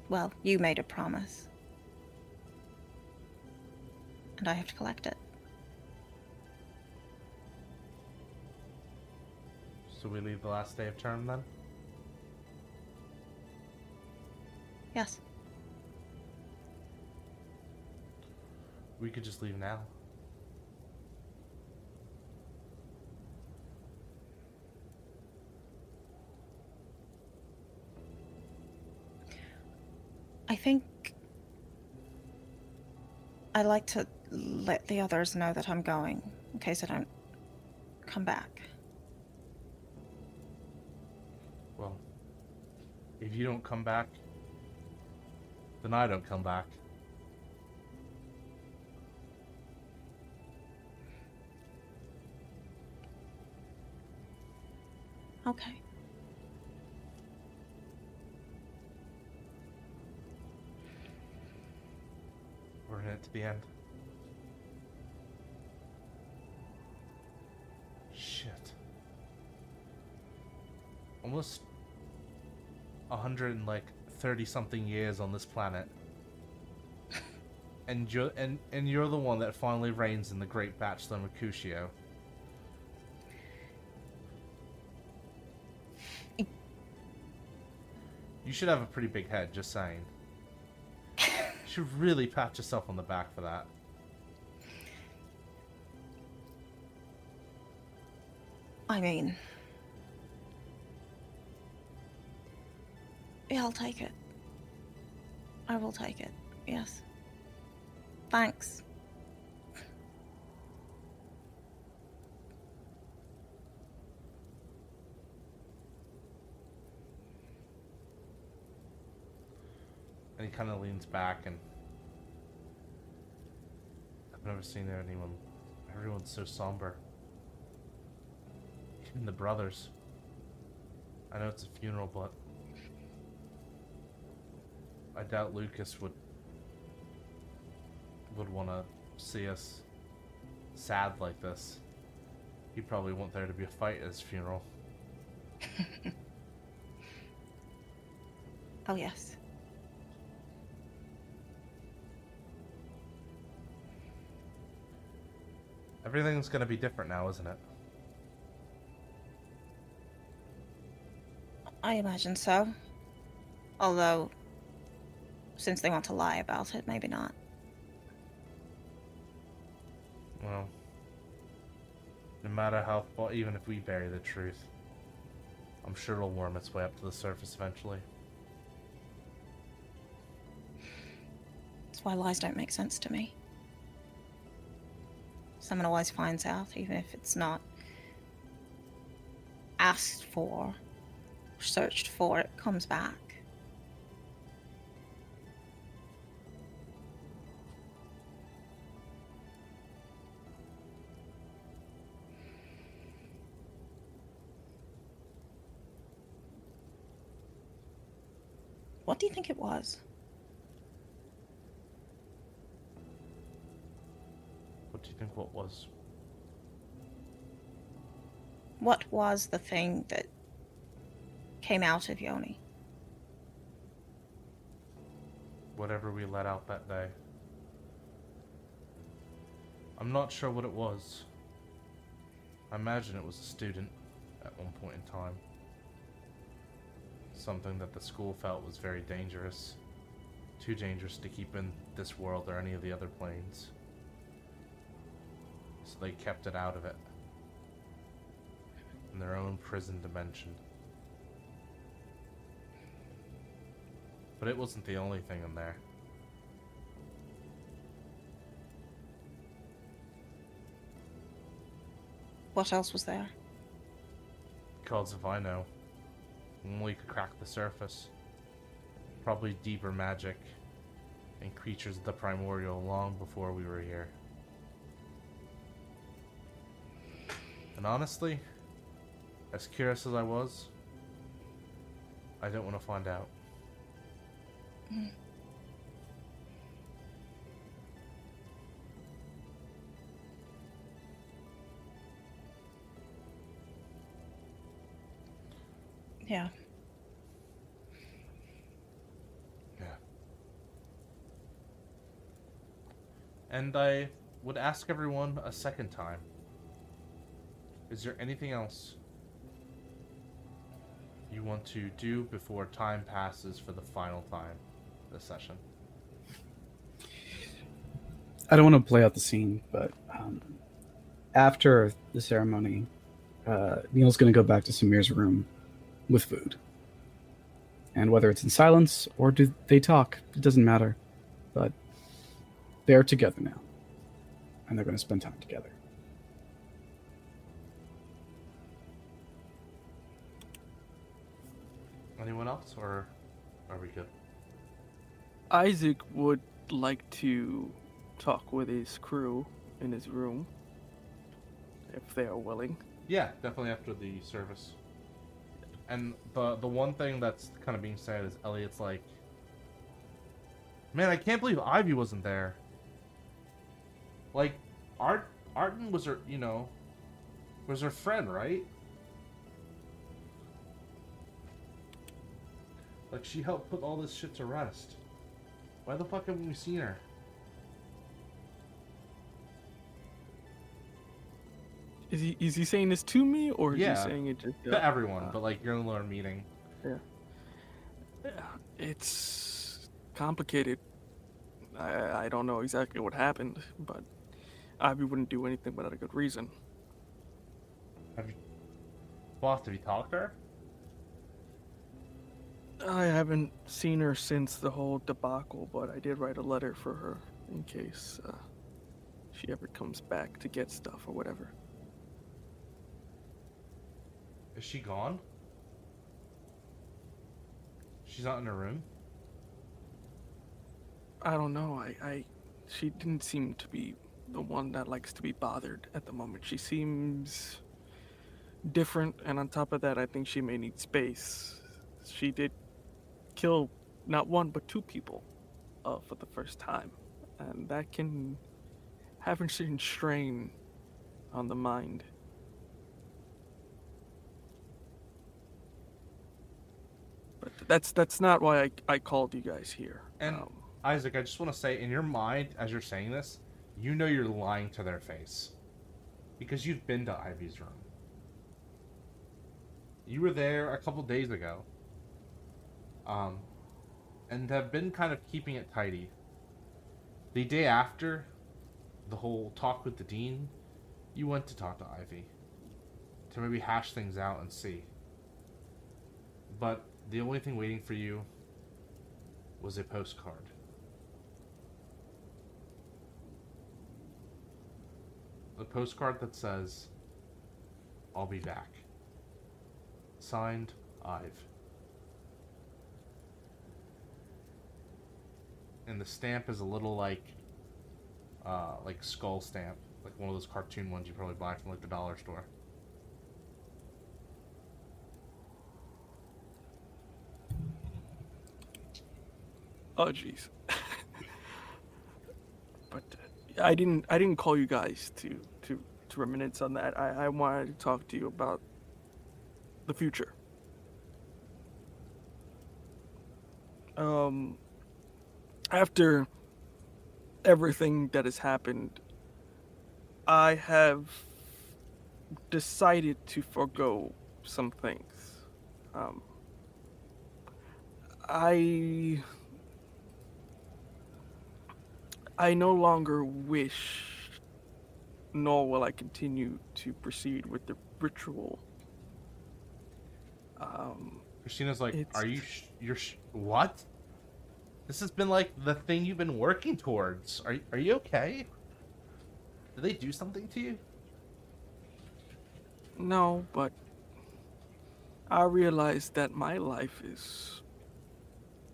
Well, you made a promise, and I have to collect it. So we leave the last day of term then? Yes. We could just leave now. I think I'd like to let the others know that I'm going in case I don't come back. Well, if you don't come back, then I don't come back. Okay. We're in it to the end. Shit. Almost a hundred and like thirty something years on this planet. [LAUGHS] And you're and, and you're the one that finally reins in the great bachelor Mercutio. You should have a pretty big head, just saying. [LAUGHS] You should really pat yourself on the back for that. I mean, yeah, I'll take it. I will take it. Yes. Thanks. Kind of leans back and. I've never seen anyone. Everyone's so somber. Even the brothers. I know it's a funeral, but. I doubt Lucas would. would want to see us sad like this. He probably want there to be a fight at his funeral. [LAUGHS] Oh, yes. Everything's gonna be different now, isn't it? I imagine so. Although, since they want to lie about it, maybe not. Well, no matter how far, even if we bury the truth, I'm sure it'll worm its way up to the surface eventually. That's why lies don't make sense to me. Someone always finds out, even if it's not asked for, searched for, it comes back. What do you think it was? What do you think? What was? What was the thing that came out of Yoni? Whatever we let out that day. I'm not sure what it was. I imagine it was a student at one point in time. Something that the school felt was very dangerous. Too dangerous to keep in this world or any of the other planes. So they kept it out of it. In their own prison dimension. But it wasn't the only thing in there. What else was there? Gods if I know. Only could crack the surface. Probably deeper magic and creatures of the primordial long before we were here. And honestly, as curious as I was, I don't want to find out. Hmm. Yeah. Yeah. And I would ask everyone a second time. Is there anything else you want to do before time passes for the final time this session? I don't want to play out the scene, but um, after the ceremony, uh, Neil's going to go back to Samir's room with food. And whether it's in silence or do they talk, it doesn't matter. But they're together now. And they're going to spend time together. Anyone else, or are we good? Isaac would like to talk with his crew in his room if they are willing. Yeah, definitely after the service. And the the one thing that's kind of being said is Elliot's like, man, I can't believe Ivy wasn't there. Like, Art Arden was her, you know, was her friend, right? Like she helped put all this shit to rest. Why the fuck haven't we seen her? Is he is he saying this to me or is Yeah, he saying it just To everyone, uh, but like you're in a learn meeting. Yeah. It's complicated. I I don't know exactly what happened, but Ivy wouldn't do anything without a good reason. Have you, boss? Have you talked to her? I haven't seen her since the whole debacle, but I did write a letter for her in case uh, she ever comes back to get stuff or whatever. Is she gone? She's not in her room. I don't know. I, I she didn't seem to be the one that likes to be bothered at the moment. She seems different, and on top of that, I think she may need space. She did kill not one but two people uh, for the first time, and that can have a certain strain on the mind. But that's that's not why I, I called you guys here. And um, Isaac, I just want to say, in your mind, as you're saying this, you know you're lying to their face because you've been to Ivy's room. You were there a couple days ago um, and have been kind of keeping it tidy. The day after the whole talk with the dean, you went to talk to Ivy to maybe hash things out and see. But the only thing waiting for you was a postcard. A postcard that says, I'll be back. Signed, Ive. And the stamp is a little like, uh, like skull stamp, like one of those cartoon ones you probably buy from like the dollar store. Oh jeez. [LAUGHS] but uh, I didn't I didn't call you guys to to to reminisce on that. I, I wanted to talk to you about the future. Um after everything that has happened, I have decided to forego some things. Um I I no longer wish, nor will I continue to proceed with the ritual. Um, Christina's like, "Are you? Sh- you're sh- what? This has been like the thing you've been working towards. Are are you okay? Did they do something to you? no, but I realized that my life is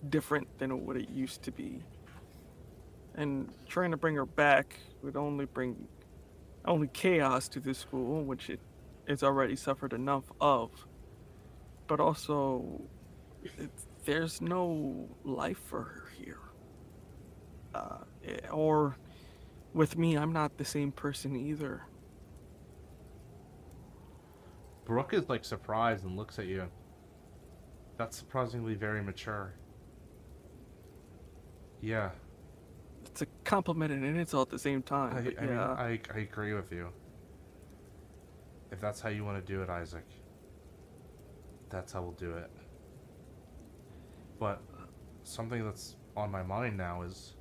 different than what it used to be. And trying to bring her back would only bring only chaos to this school, which it it's already suffered enough of. But also, it, there's no life for her here. Uh, or with me, I'm not the same person either. Brooke is like surprised and looks at you. That's surprisingly very mature. Yeah, It's a compliment and an insult at the same time. I, I mean, yeah. I I agree with you. If that's how you want to do it, Isaac, that's how we'll do it. But something that's on my mind now is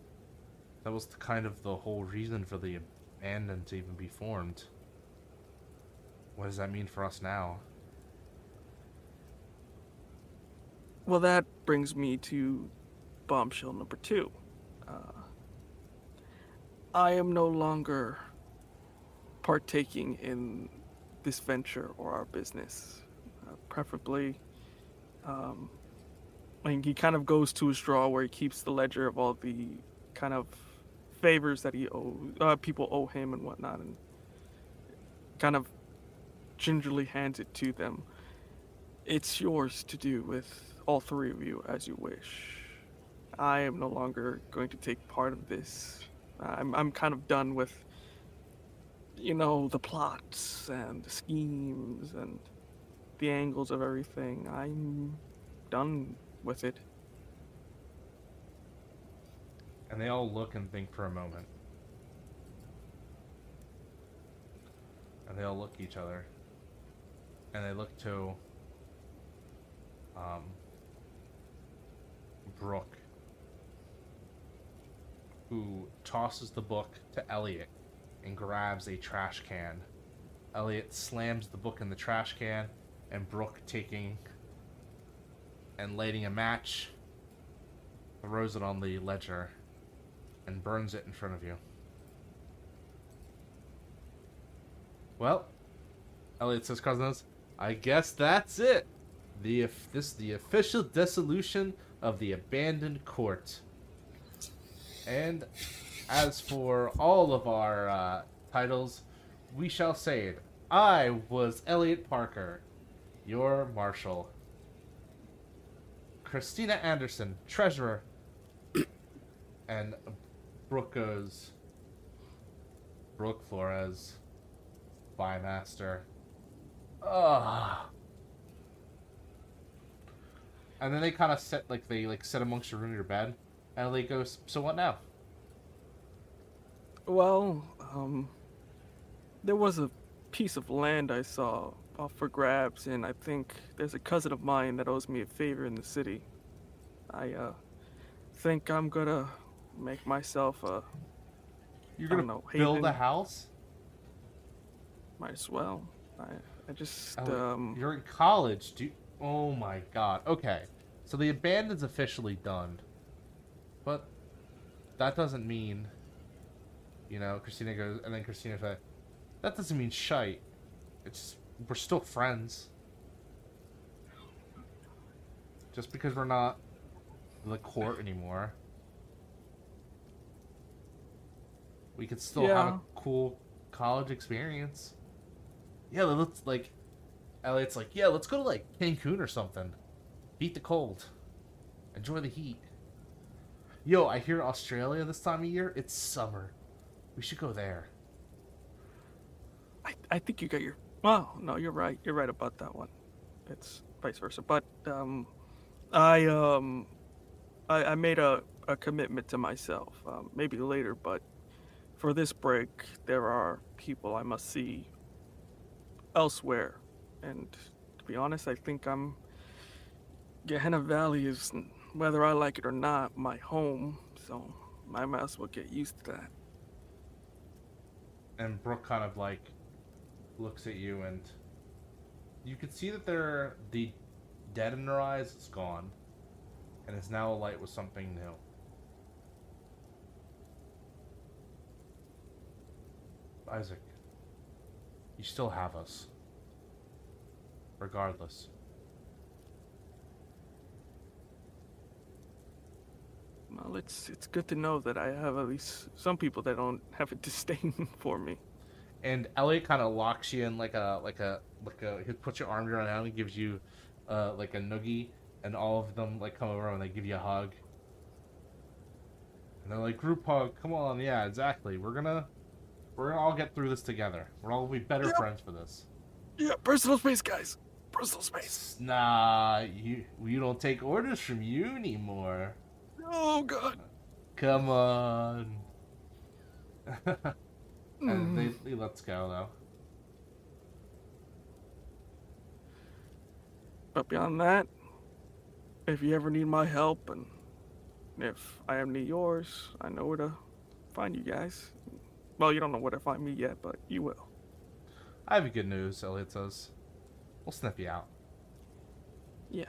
that was the kind of the whole reason for the abandon to even be formed. What does that mean for us now? Well, that brings me to bombshell number two. Uh, I am no longer partaking in this venture or our business. Uh, preferably, um, and he kind of goes to his drawer where he keeps the ledger of all the kind of favors that he owe, uh, people owe him and whatnot, and kind of gingerly hands it to them. It's yours to do with all three of you as you wish. I am no longer going to take part of this. I'm I'm kind of done with you know the plots and the schemes and the angles of everything. I'm done with it. And they all look and think for a moment. And they all look at each other. And they look to um Brooke who tosses the book to Elliot and grabs a trash can. Elliot slams the book in the trash can and Brooke taking and lighting a match throws it on the ledger and burns it in front of you. Well, Elliot says, Cousins, I guess that's it. The this the official dissolution of the abandoned court. And as for all of our uh, titles, we shall say it. I was Elliot Parker, your marshal. Christina Anderson, treasurer. [CLEARS THROAT] and Brooke goes. Brooke Flores, spymaster. Ugh. And then they kind of sit like they like sit amongst your room in your bed, and they goes, "So what now?" Well, um, there was a piece of land I saw up for grabs, and I think there's a cousin of mine that owes me a favor in the city. I uh, think I'm gonna make myself a. You're gonna know, build a house. Might as well. I I just Elliot, um. You're in college, dude. Oh my god. Okay, so the abandon's officially done, but that doesn't mean, you know. Christina goes, and then Christina said, "That doesn't mean shite. It's we're still friends. Just because we're not the court anymore, we could still have a cool college experience. Yeah, let's like Elliot's like, yeah, let's go to like Cancun or something. Beat the cold. Enjoy the heat. Yo, I hear Australia this time of year, it's summer. We should go there. I, I think you got your. Well, no, you're right. You're right about that one. It's vice versa. But um, I um, I, I made a, a commitment to myself. Um, maybe later, but for this break, there are people I must see elsewhere. And to be honest, I think I'm. Gehenna Valley is, whether I like it or not, my home. So I might as well get used to that. And Brooke kind of like looks at you and you can see that they're the dead in her eyes is gone and is now alight with something new. Isaac, you still have us. Regardless. Well, it's it's good to know that I have at least some people that don't have a [LAUGHS] disdain for me. And Elliot kind of locks you in like a like a like a he puts your arm around him and gives you uh like a noogie and all of them like come over and they give you a hug. And they're like group hug come on yeah exactly. We're gonna we're gonna all get through this together. We're all gonna be better friends for this. Yeah, personal space, guys. Personal space. nah you you don't take orders from you anymore. Oh God. come on [LAUGHS] and Mm. they, they let's go though But beyond that, if you ever need my help and if I ever need yours, I know where to find you guys. Well, you don't know where to find me yet, but you will. I have good news Elliot says we'll sniff you out Yeah.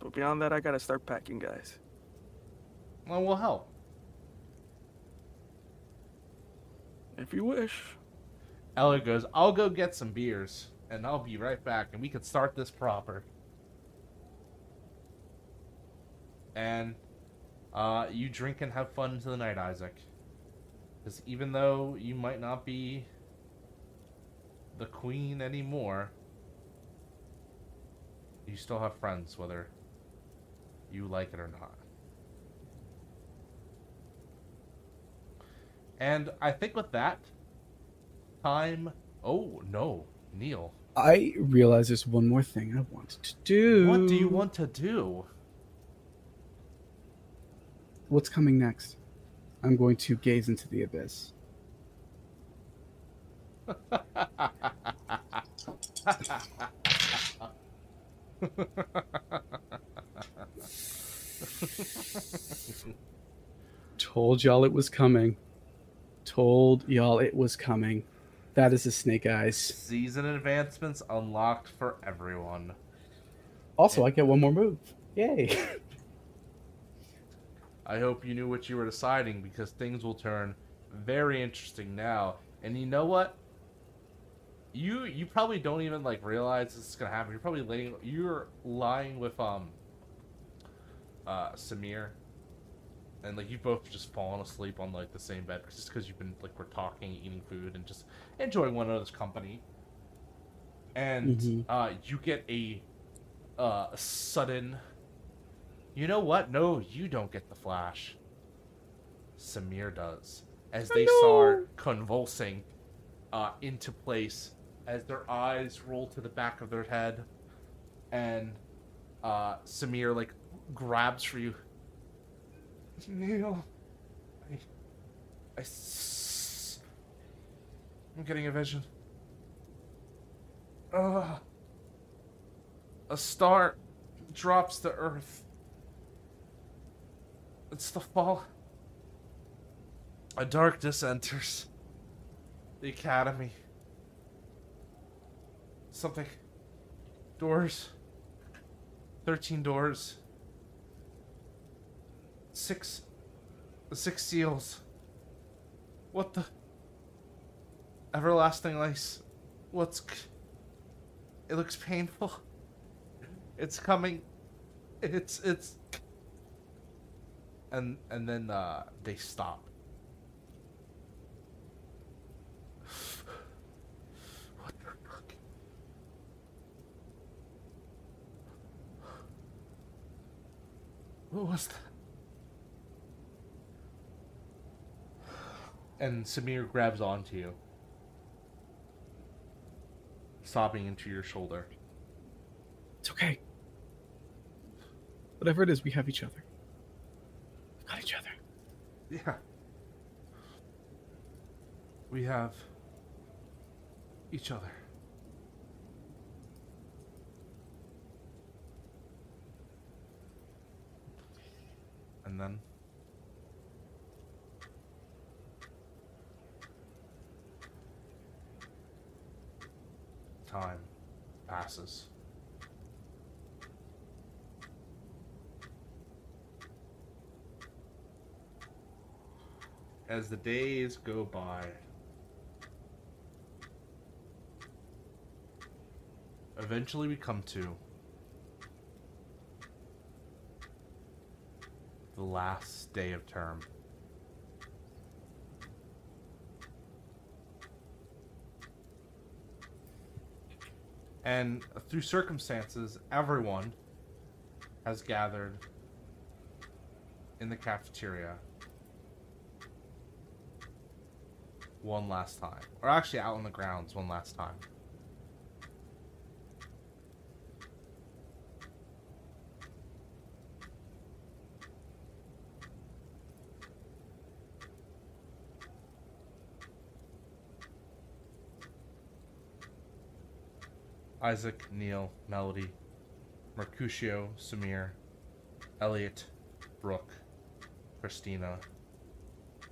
But beyond that, I gotta start packing, guys. well we'll help If you wish. Elliot goes, I'll go get some beers, and I'll be right back, and we can start this proper. And uh, you drink and have fun into the night, Isaac. Because even though you might not be the queen anymore, you still have friends, whether you like it or not. And I think with that, time. Oh no, Neil. I realize there's one more thing I wanted to do. What do you want to do? What's coming next? I'm going to gaze into the abyss. [LAUGHS] Told y'all it was coming. Told y'all it was coming. That is a snake eyes. Season advancements unlocked for everyone. Also, I get one more move. Yay. I hope you knew what you were deciding because things will turn very interesting now. And you know what? You you probably don't even like realize this is gonna happen. You're probably laying you're lying with um uh Samir and like you've both just fallen asleep on like the same bed just because you've been like we're talking, eating food, and just enjoying one another's company. And Mhm. uh, you get a uh, sudden. You know what? No, you don't get the flash. Samir does, as they start convulsing uh, into place as their eyes roll to the back of their head, and uh, Samir like grabs for you. Neil, I, I, s- I'm getting a vision. Uh, a star drops to earth. It's the fall. A darkness enters the academy. Something. Doors. 13 doors. Six. Six seals. What the. Everlasting ice. What's. It looks painful. It's coming. It's. It's. And and then uh, they stop. What was that? And Samir grabs onto you, sobbing into your shoulder. It's okay. Whatever it is, we have each other. We've got each other. Yeah. We have each other. And then time passes. As the days go by, eventually we come to the last day of term. And through circumstances, everyone has gathered in the cafeteria one last time. Or actually out on the grounds one last time. Isaac, Neil, Melody, Mercutio, Samir, Elliot, Brooke, Christina,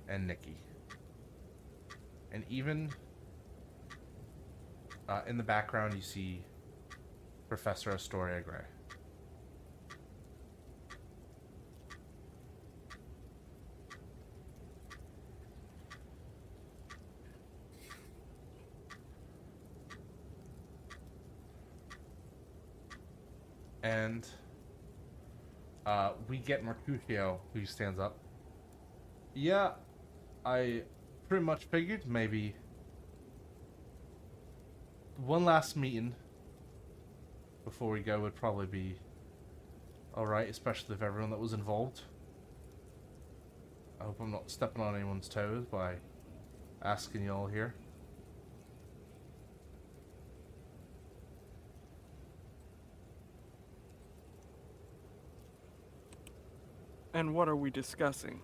and Nikki. And even uh, in the background, you see Professor Astoria Gray. And uh, we get Mercutio, who stands up. Yeah, I pretty much figured maybe one last meeting before we go would probably be alright, especially if everyone that was involved. I hope I'm not stepping on anyone's toes by asking you all here. And what are we discussing?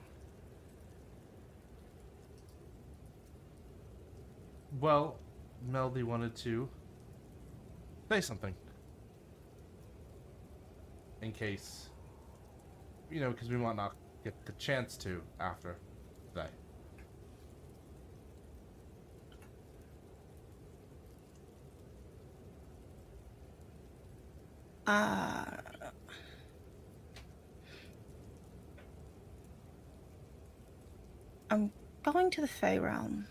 Well, Melody wanted to say something. In case, you know, because we might not get the chance to after today. Uh, I'm going to the Fae realm.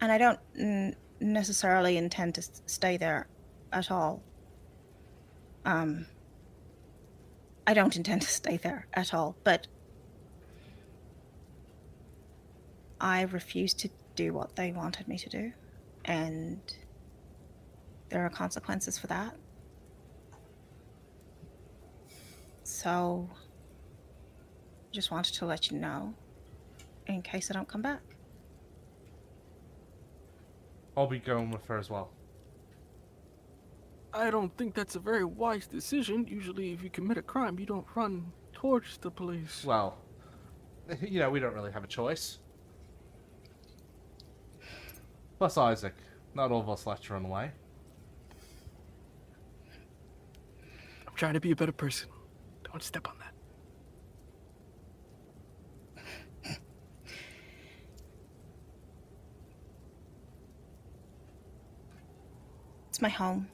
And I don't necessarily intend to stay there at all. Um, I don't intend to stay there at all, but I refuse to do what they wanted me to do. And there are consequences for that. So, just wanted to let you know in case I don't come back. I'll be going with her as well. I don't think that's a very wise decision. Usually, if you commit a crime, you don't run towards the police. Well, [LAUGHS] you know, we don't really have a choice. Plus, Isaac, not all of us like to run away. I'm trying to be a better person. Don't step on It's my home.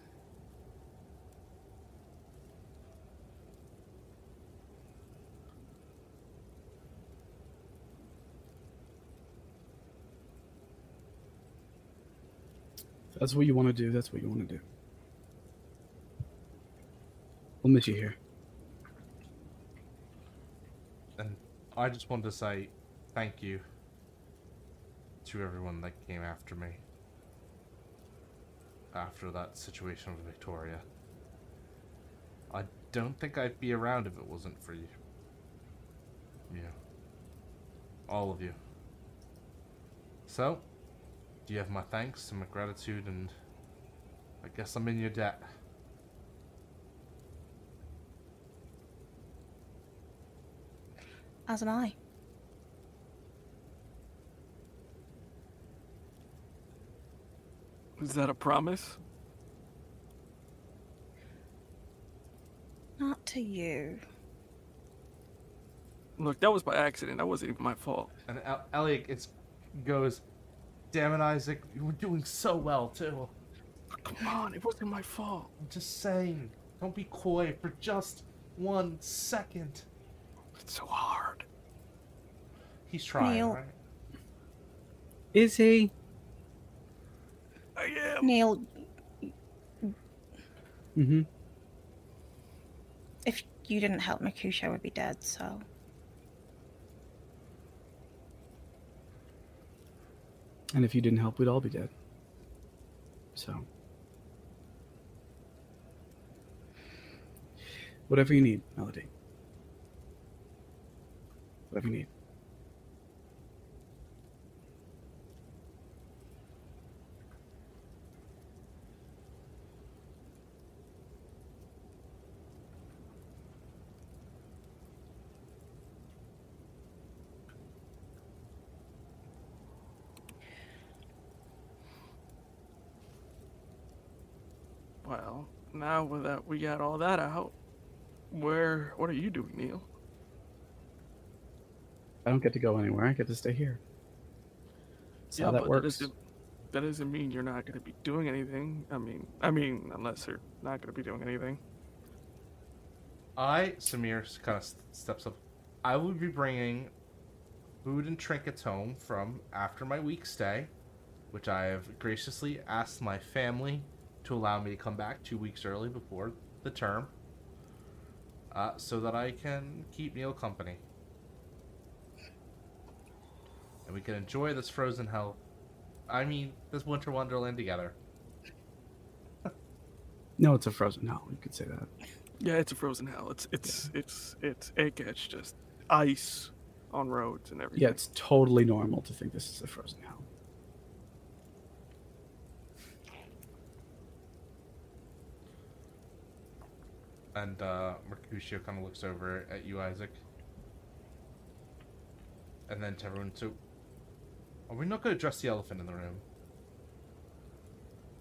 That's what you want to do, that's what you want to do. We'll miss you here. And I just wanted to say thank you to everyone that came after me after that situation with Victoria. I don't think I'd be around if it wasn't for you. You. All of you. So, do you have my thanks and my gratitude, and I guess I'm in your debt. As am I. Is that a promise? Not to you. Look, that was by accident. That wasn't even my fault. And El- Elliot it's, goes, Damn it, Isaac, you were doing so well, too. Come on, it wasn't my fault. I'm just saying, don't be coy for just one second. It's so hard. He's trying, Neil. right? Is he? I am. Neil, Mm-hmm. if you didn't help, Mercutio would be dead, so. And if you didn't help, we'd all be dead. So. Whatever you need, Melody. Whatever you need. Well, now that we got all that out, where? What are you doing, Neil? I don't get to go anywhere. I get to stay here. That's how that but works. doesn't, that doesn't mean you're not going to be doing anything. I mean, I mean, unless you're not going to be doing anything. I, Samir, kind of steps up. I will be bringing food and trinkets home from after my week stay, which I have graciously asked my family to allow me to come back two weeks early before the term, uh, so that I can keep Neil company. And we can enjoy this frozen hell. I mean, this winter wonderland together. [LAUGHS] No, it's a frozen hell. You could say that. Yeah, it's a frozen hell. It's it's it's it's it gets just ice on roads and everything. Yeah, it's totally normal to think this is a frozen hell. And uh, Mercutio kind of looks over at you, Isaac. And then to everyone, so are we not going to address the elephant in the room?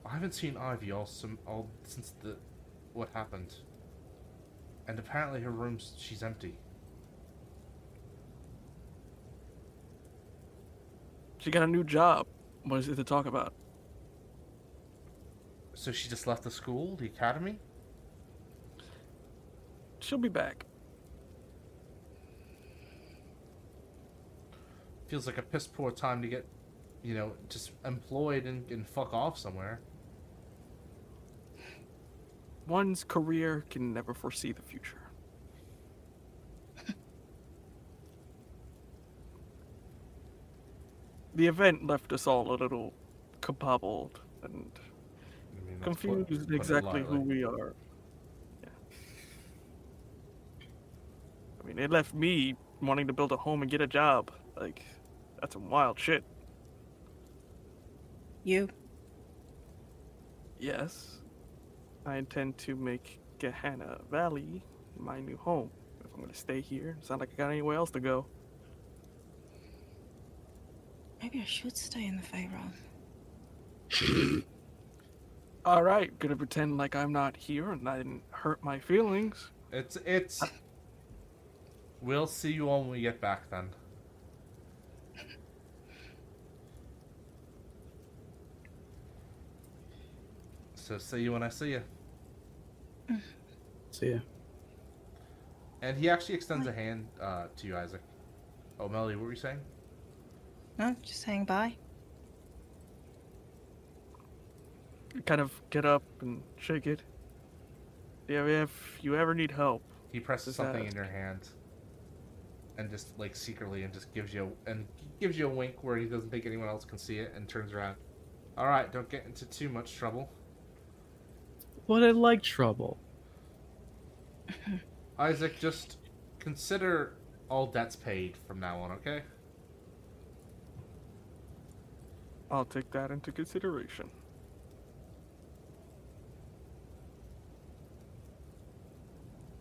I haven't seen Ivy all some all since the what happened. And apparently her room's she's empty. She got a new job. What is it to talk about? So she just left the school, the academy? She'll be back. Feels like a piss poor time to get, you know, just employed and, and fuck off somewhere. One's career can never foresee the future. [LAUGHS] the event left us all a little cabobbled and I mean, that's put- confused put exactly who we are. I mean, it left me wanting to build a home and get a job. Like, that's some wild shit. You. Yes. I intend to make Gehenna Valley my new home. If I'm gonna stay here, it's not like I got anywhere else to go. Maybe I should stay in the Fae realm. [LAUGHS] All right, gonna pretend like I'm not here and I didn't hurt my feelings. It's it's. We'll see you all when we get back then. So see you when I see you. See ya. And he actually extends a hand uh, to you, Isaac. Oh, Melody, what were you saying? No, just saying bye. Kind of get up and shake it. Yeah, if you ever need help, He presses Just something in your hand, and just like secretly, and just gives you a, and gives you a wink where he doesn't think anyone else can see it, and turns around. All right, don't get into too much trouble. But I like trouble. [LAUGHS] Isaac, just consider all debts paid from now on, okay? I'll take that into consideration.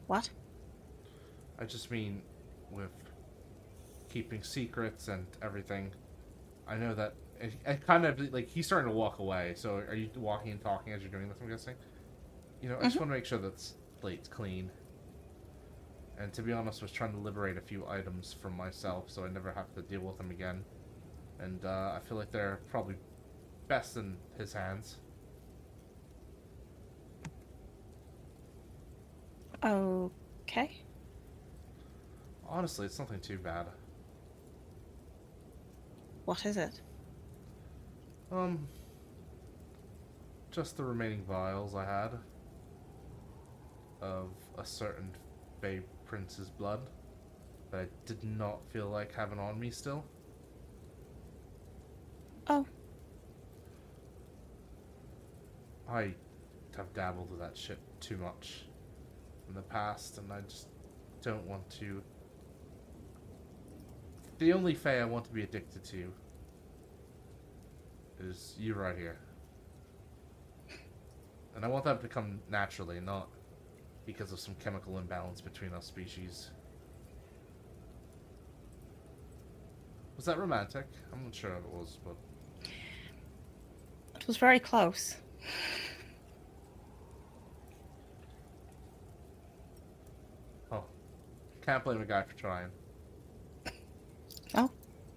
What? I just mean with keeping secrets and everything. I know that it, it kind of like he's starting to walk away. So are you walking and talking as you're doing this? I'm guessing. You know, I just want to make sure that slate's clean. And to be honest, was trying to liberate a few items from myself, so I never have to deal with them again. And uh, I feel like they're probably best in his hands. Okay. Honestly, it's nothing too bad. What is it? Um, just the remaining vials I had of a certain Fae Prince's blood that I did not feel like having on me still. Oh, I have dabbled with that shit too much in the past, and I just don't want to. The only Fae I want to be addicted to is you right here. And I want that to come naturally, not because of some chemical imbalance between us species. Was that romantic? I'm not sure it was, but it was very close. oh, can't blame a guy for trying.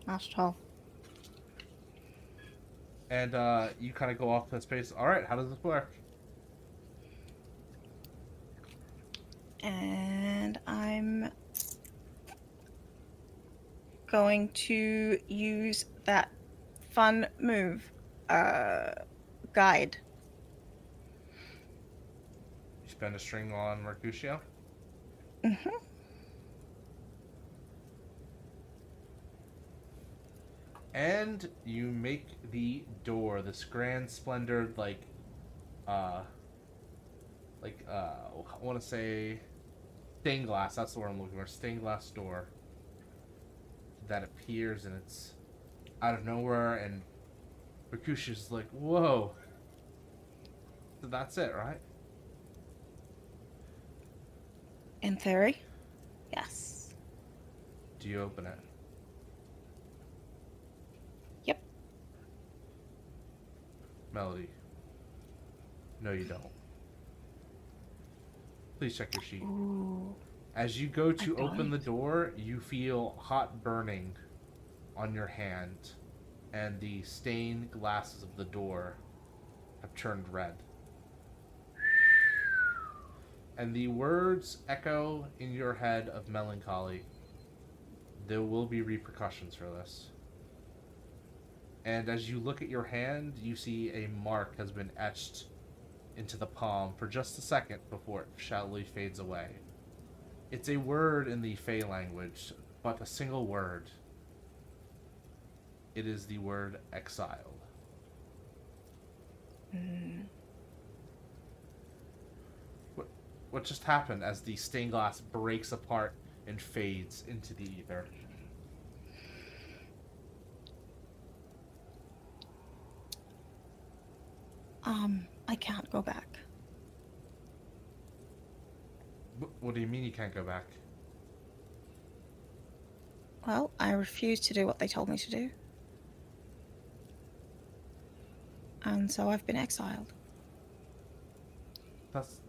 Not. And uh, you kind of go off to space. All right, how does this work? And I'm going to use that fun move, uh, guide. You spend a string on Mercutio. hmm and you make the door this grand splendored like uh like uh i want to say stained glass that's the word i'm looking for stained glass door that appears and it's out of nowhere and Mercutio's like whoa. So that's it right? In theory, yes. do you open it melody no you don't please check your sheet Ooh. As you go to open the door, you feel hot burning on your hand, and the stained glasses of the door have turned red. And the words echo in your head of melancholy. There will be repercussions for this. And as you look at your hand, you see a mark has been etched into the palm for just a second before it shallowly fades away. It's a word in the Fae language, but a single word. It is the word exile. Mm. What, what just happened as the stained glass breaks apart and fades into the ether? Um, I can't go back. Wh- What do you mean you can't go back? Well, I refused to do what they told me to do. And so I've been exiled. That's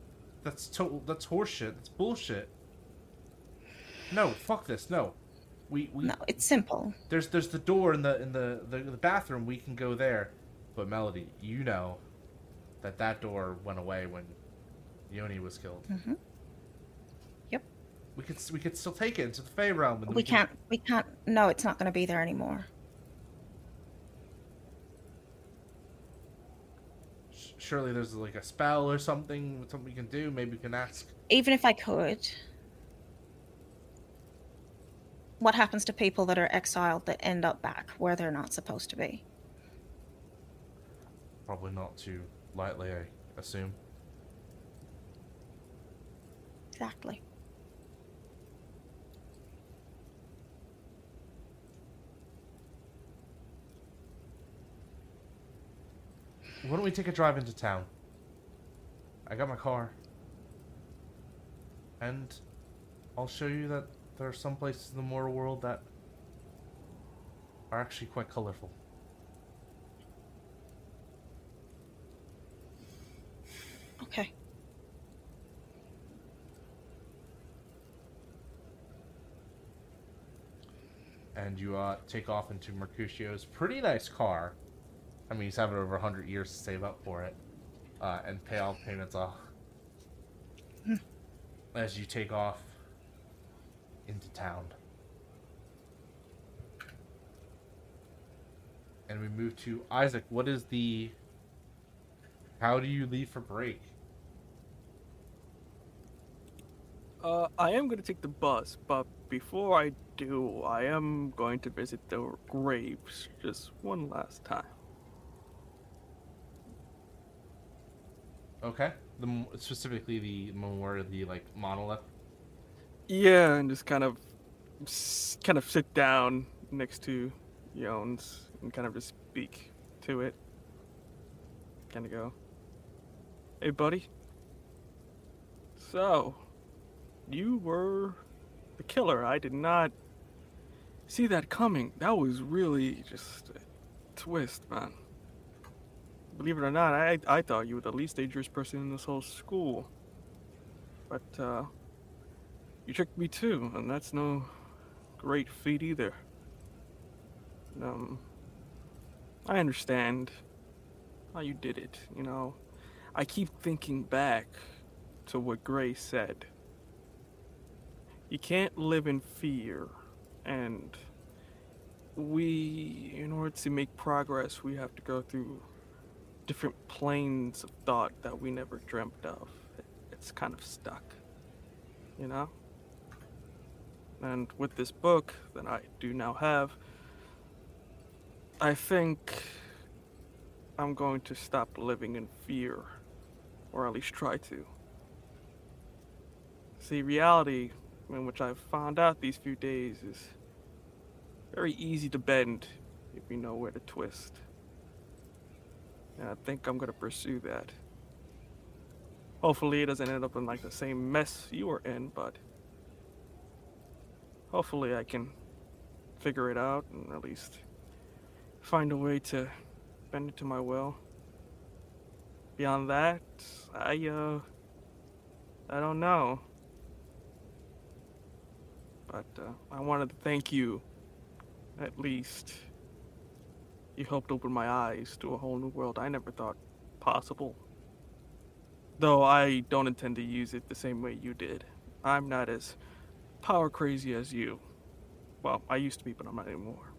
that's total that's horseshit. That's bullshit. No, fuck this. No. We we No, it's simple. there's there's the door in the in the, the the bathroom. We can go there. But Melody, you know that that door went away when Yoni was killed. hmm Yep. We could we could still take it into the Fae realm. Then We can- can't, we can't, no, it's not going to be there anymore. Surely there's like a spell or something, something we can do. Maybe we can ask. Even if I could, what happens to people that are exiled that end up back where they're not supposed to be? Probably not too lightly, I assume. Exactly. Why don't we take a drive into town? I got my car. And I'll show you that there are some places in the mortal world that are actually quite colorful. Okay. And you uh, take off into Mercutio's pretty nice car. I mean, he's having over 100 years to save up for it uh, and pay all the payments off. As you take off into town. And we move to Isaac. What is the. How do you leave for break? Uh, I am going to take the bus, but before I do, I am going to visit the graves just one last time. Okay. The specifically the memorial, the like monolith. Yeah, and just kind of, s- kind of sit down next to Jones and kind of just speak to it. Kind of go, "Hey, buddy. So, you were the killer. I did not see that coming. That was really just a twist, man. Believe it or not, I I thought you were the least dangerous person in this whole school. But uh, you tricked me too, and that's no great feat either. Um, I understand how you did it. You know, I keep thinking back to what Gray said. You can't live in fear, and we, in order to make progress, we have to go through different planes of thought that we never dreamt of. It's kind of stuck, you know? And with this book that I do now have, I think I'm going to stop living in fear, or at least try to. See, reality, in which I've found out these few days, is very easy to bend if you know where to twist. And I think I'm gonna pursue that. Hopefully, it doesn't end up in like the same mess you were in, but hopefully, I can figure it out and at least find a way to bend it to my will. Beyond that, I uh, I don't know. But uh, I wanted to thank you, at least. You helped open my eyes to a whole new world I never thought possible. Though I don't intend to use it the same way you did. I'm not as power crazy as you. Well, I used to be, but I'm not anymore.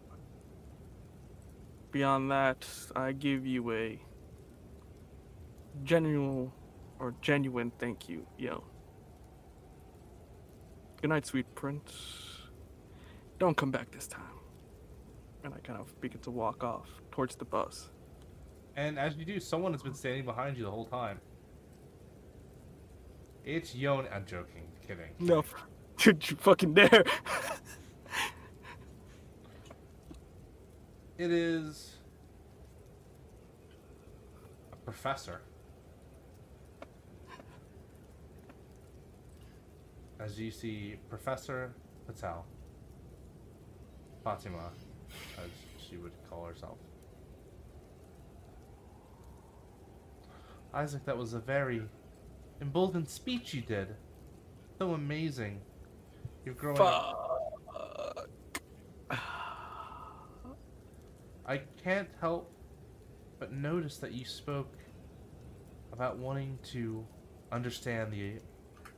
Beyond that, I give you a genuine or genuine thank you, yo. Good night, sweet prince. Don't come back this time. And I kind of begin to walk off towards the bus. And as you do, someone has been standing behind you the whole time. It's Yon. I'm joking. Kidding. No, did [LAUGHS] you fucking dare? It is a professor. As you see Professor Patel, Fatima, as she would call herself. Isaac, that was a very emboldened speech you did. So amazing. You're growing up. I can't help but notice that you spoke about wanting to understand the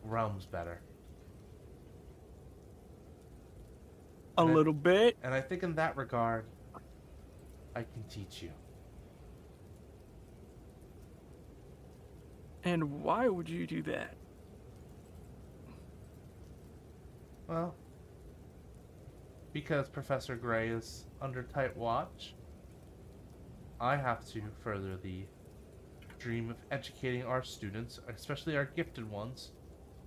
realms better. A And I- little bit. And I think in that regard, I can teach you. And why would you do that? Well, because Professor Gray is under tight watch, I have to further the dream of educating our students, especially our gifted ones,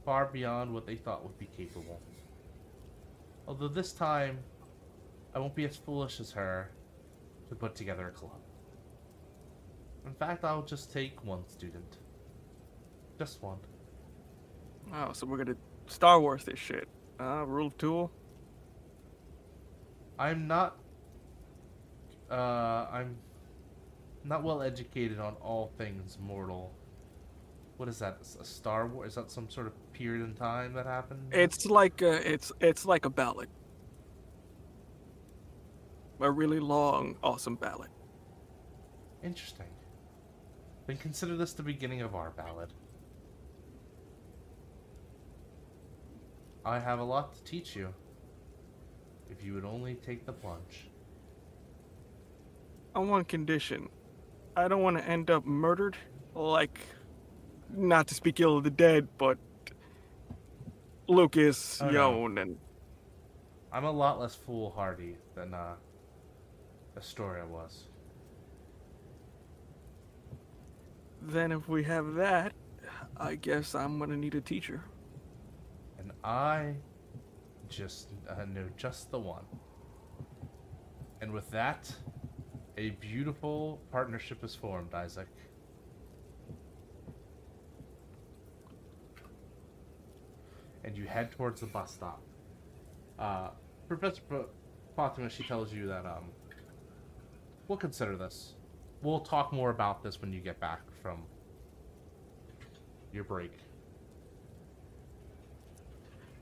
far beyond what they thought would be capable. Although this time, I won't be as foolish as her to put together a club. In fact, I'll just take one student. Just one. Oh, so we're gonna Star Wars this shit. Uh, rule of two. I'm not. Uh, I'm not well educated on all things mortal. What is that? A Star Wars? Is that some sort of period in time that happened? It's like a, it's it's like a ballad. A really long, awesome ballad. interesting. Then consider this the beginning of our ballad. I have a lot to teach you. If you would only take the plunge. On one condition, I don't want to end up murdered. Like, not to speak ill of the dead, but Lucas, Oh, no. Yon, and I'm a lot less foolhardy than uh, Astoria was. then if we have that, I guess I'm gonna need a teacher. And I just uh, know just the one. And with that, a beautiful partnership is formed, Isaac. And you head towards the bus stop. Uh, Professor Fatima, she tells you that um, we'll consider this. We'll talk more about this when you get back from your break.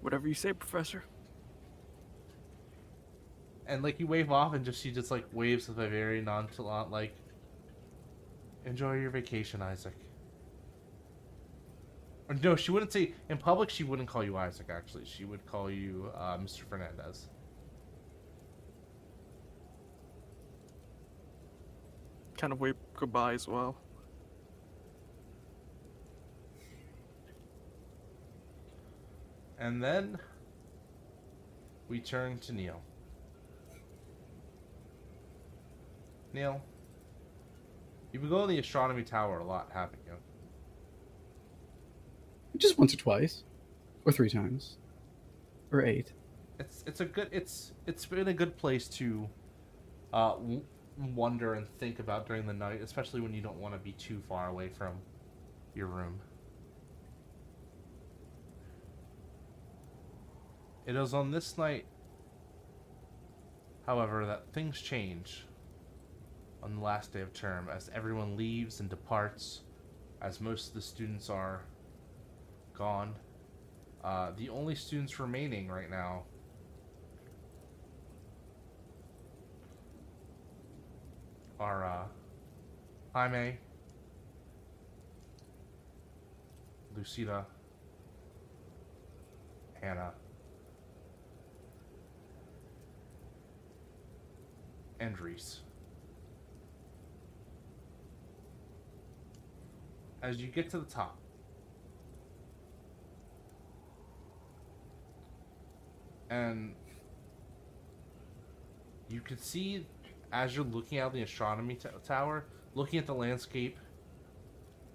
Whatever you say, Professor. and like you wave off and just she just like waves with a very nonchalant like enjoy your vacation isaac or no she wouldn't say in public she wouldn't call you isaac actually. She would call you uh, mr fernandez. Kind of wave goodbye as well. and then we turn to neil. Neil you've been going to the astronomy tower a lot haven't you Just once or twice, or three times, or eight. it's it's a good it's it's been a good place to uh w- wonder and think about during the night especially when you don't want to be too far away from your room. It is on this night however that things change on the last day of term as everyone leaves and departs as most of the students are gone uh, the only students remaining right now are uh, Jaime, Lucida, Hannah, and Reese. As you get to the top, and you can see as you're looking out the astronomy tower, looking at the landscape,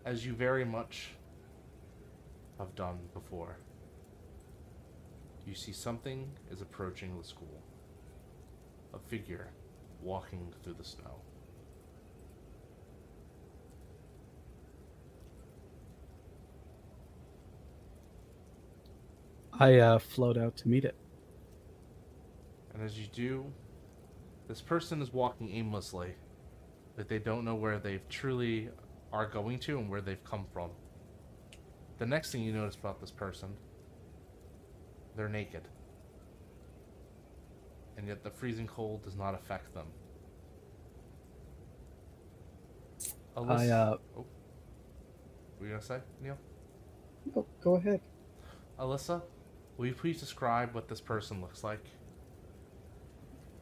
as you very much have done before. You see something is approaching the school. A figure walking through the snow. I uh, float out to meet it. And as you do, this person is walking aimlessly, like they don't know where they truly are going to and where they've come from. The next thing you notice about this person, they're naked. And yet the freezing cold does not affect them. I Alyssa- uh, Oh. Were you gonna say, Neil? oh, go ahead. Alyssa, will you please describe what this person looks like?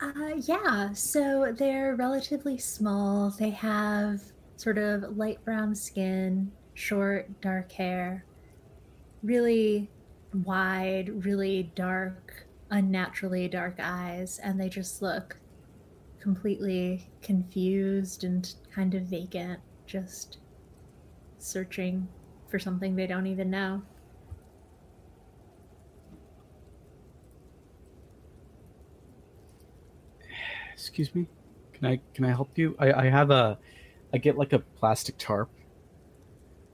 Uh, yeah, so they're relatively small. They have sort of light brown skin, short, dark hair, really wide, really dark, unnaturally dark eyes, and they just look completely confused and kind of vacant, just searching for something they don't even know. Excuse me. Can I can I help you? I, I have a I get like a plastic tarp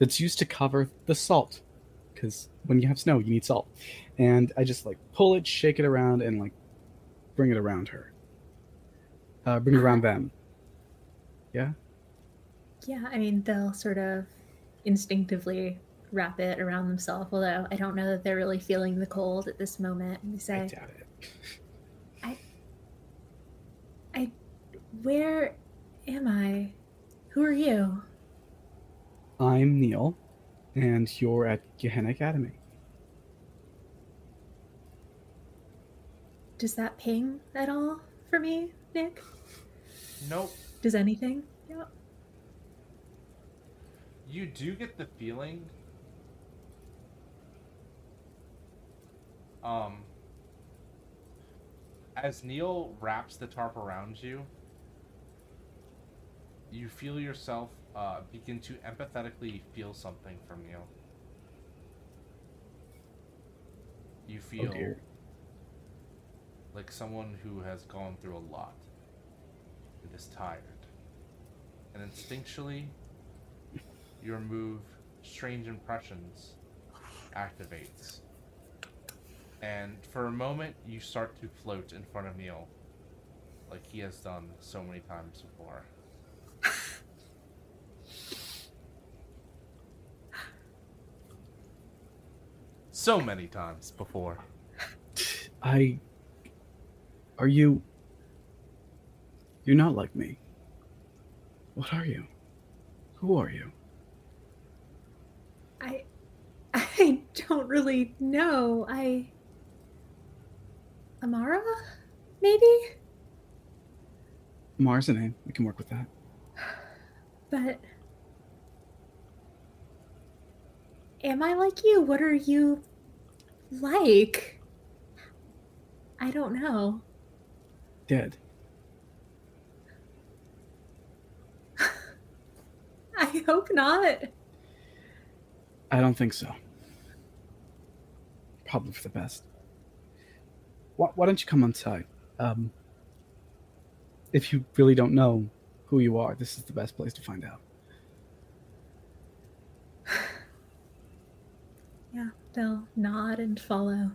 that's used to cover the salt because when you have snow you need salt, and I just like pull it, shake it around, and like bring it around her. Uh, bring it around them. Yeah. Yeah, I mean, they'll sort of instinctively wrap it around themselves, although I don't know that they're really feeling the cold at this moment. They I doubt it. Where am I? Who are you? I'm Neil, and you're at Gehenna Academy. Does that ping at all for me, Nick? Nope. Does anything? Yeah. You do get the feeling um as Neil wraps the tarp around you, you feel yourself uh, begin to empathetically feel something from Neil. You Oh feel dear. like someone who has gone through a lot and is tired. And instinctually, your move, Strange Impressions, activates. And for a moment, you start to float in front of Neil, like he has done so many times before. So many times before. I. Are you. You're not like me. What are you? Who are you? I I don't really know. I Amara? Maybe? Mars a name. We can work with that. But am I like you? What are you like? I don't know. Dead. [LAUGHS] I hope not. I don't think so. Probably for the best. Why, why don't you come inside? Um, if you really don't know who you are, this is the best place to find out. [SIGHS] Yeah, they'll nod and follow.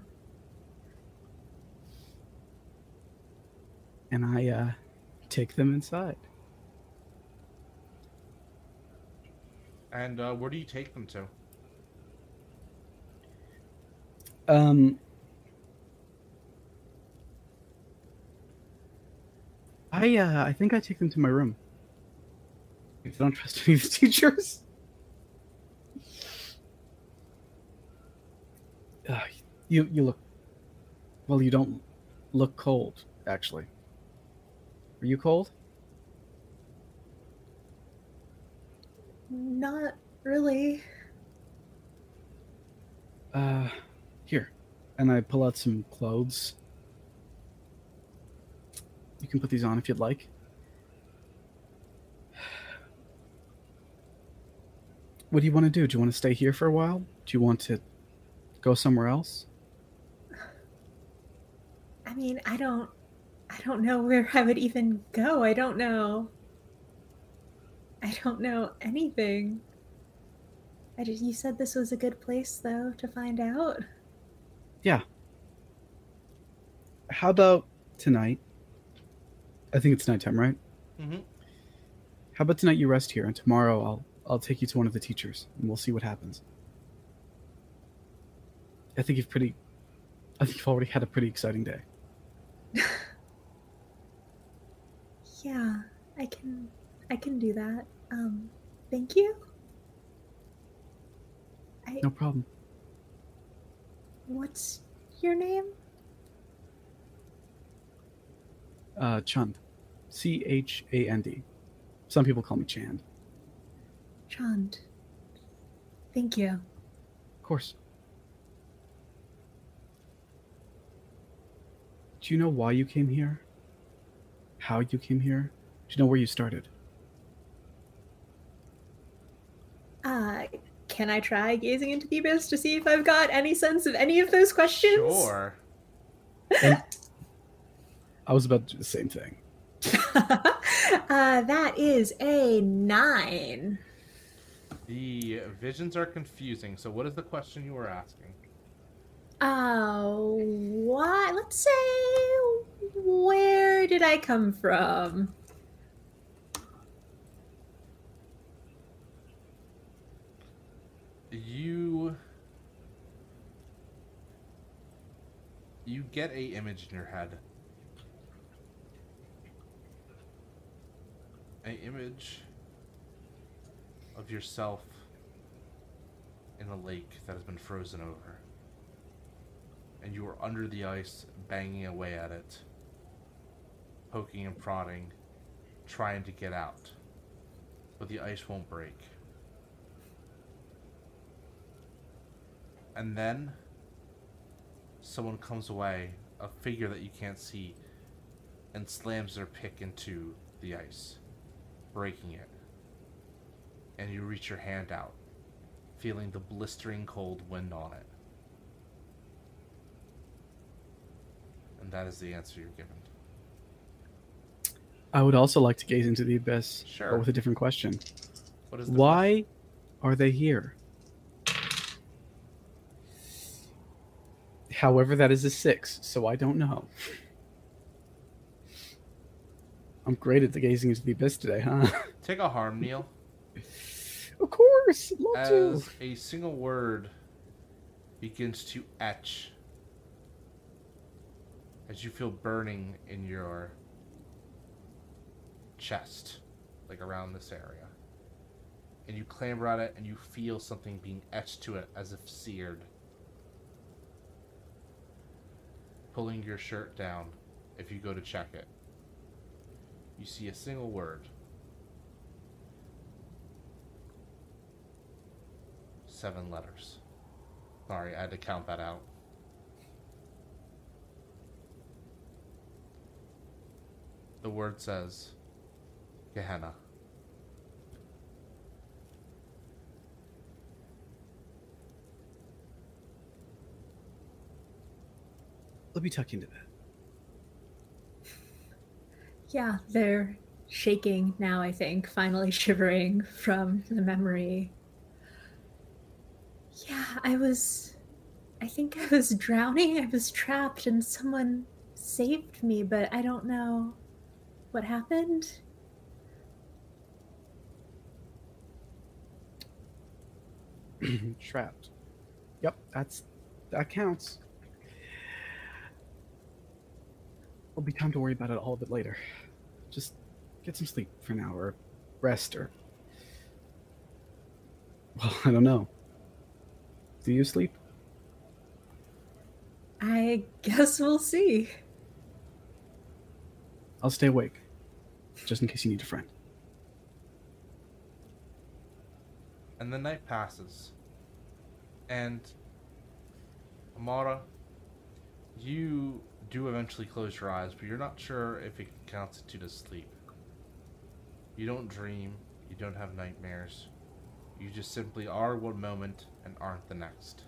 And I uh, take them inside. And uh, where do you take them to? Um, I uh, I think I take them to my room. If I don't trust any of the [LAUGHS] teachers. Uh, you you look. Well, you don't look cold. Actually, are you cold? Not really. Uh, here, and I pull out some clothes. You can put these on if you'd like. What do you want to do? Do you want to stay here for a while? Do you want to go somewhere else? I mean, I don't I don't know where I would even go. I don't know. I don't know anything. I just you said this was a good place though to find out. yeah. How about tonight? I think it's nighttime, right? Mm-hmm. How about tonight you rest here, and tomorrow I'll I'll take you to one of the teachers, and we'll see what happens. I think you've pretty. I think you've already had a pretty exciting day. [LAUGHS] Yeah, I can I can do that. Um thank you. I No problem. what's your name? Uh, Chund, C H A N D. Some people call me Chand. Chand. Thank you. Of course. Do you know why you came here? How you came here? Do you know where you started? Uh can I try gazing into the abyss to see if I've got any sense of any of those questions? Sure. I was about to do the same thing. [LAUGHS] uh, that is a nine. The visions are confusing. So, what is the question you were asking? Oh, why? Let's say, where did I come from? You. You get a image in your head. A image of yourself in a lake that has been frozen over. And you are under the ice, banging away at it, poking and prodding, trying to get out. But the ice won't break. And then someone comes away, a figure that you can't see, and slams their pick into the ice, breaking it. And you reach your hand out, feeling the blistering cold wind on it. And that is the answer you're given. I would also like to gaze into the abyss, Sure. but with a different question. What is Why are they here? However, that is a six, so I don't know. [LAUGHS] I'm great at the gazing into the abyss today, huh? [LAUGHS] Take a harm, Neil. of course, love to. As a single word begins to etch as you feel burning in your chest, like around this area. And you clamber at it and you feel something being etched to it as if seared. Pulling your shirt down if you go to check it. You see a single word. Seven letters. Sorry, I had to count that out. The word says Gehenna. Let me tuck you into that. [LAUGHS] Yeah, they're shaking now, I think, finally shivering from the memory. Yeah, I was. I think I was [LAUGHS] drowning. I was trapped, and someone saved me, but I don't know what happened. [CLEARS THROAT] Trapped. Yep, that's that counts. There'll be time to worry about it all a bit later. Just get some sleep for now, or rest, or well, I don't know. Do you sleep? I [LAUGHS] guess we'll see. I'll stay awake, just in case you need a friend. And the night passes. And Amara, you do eventually close your eyes, but you're not sure if it can constitute sleep. You don't dream, you don't have nightmares. You just simply are one moment and aren't the next.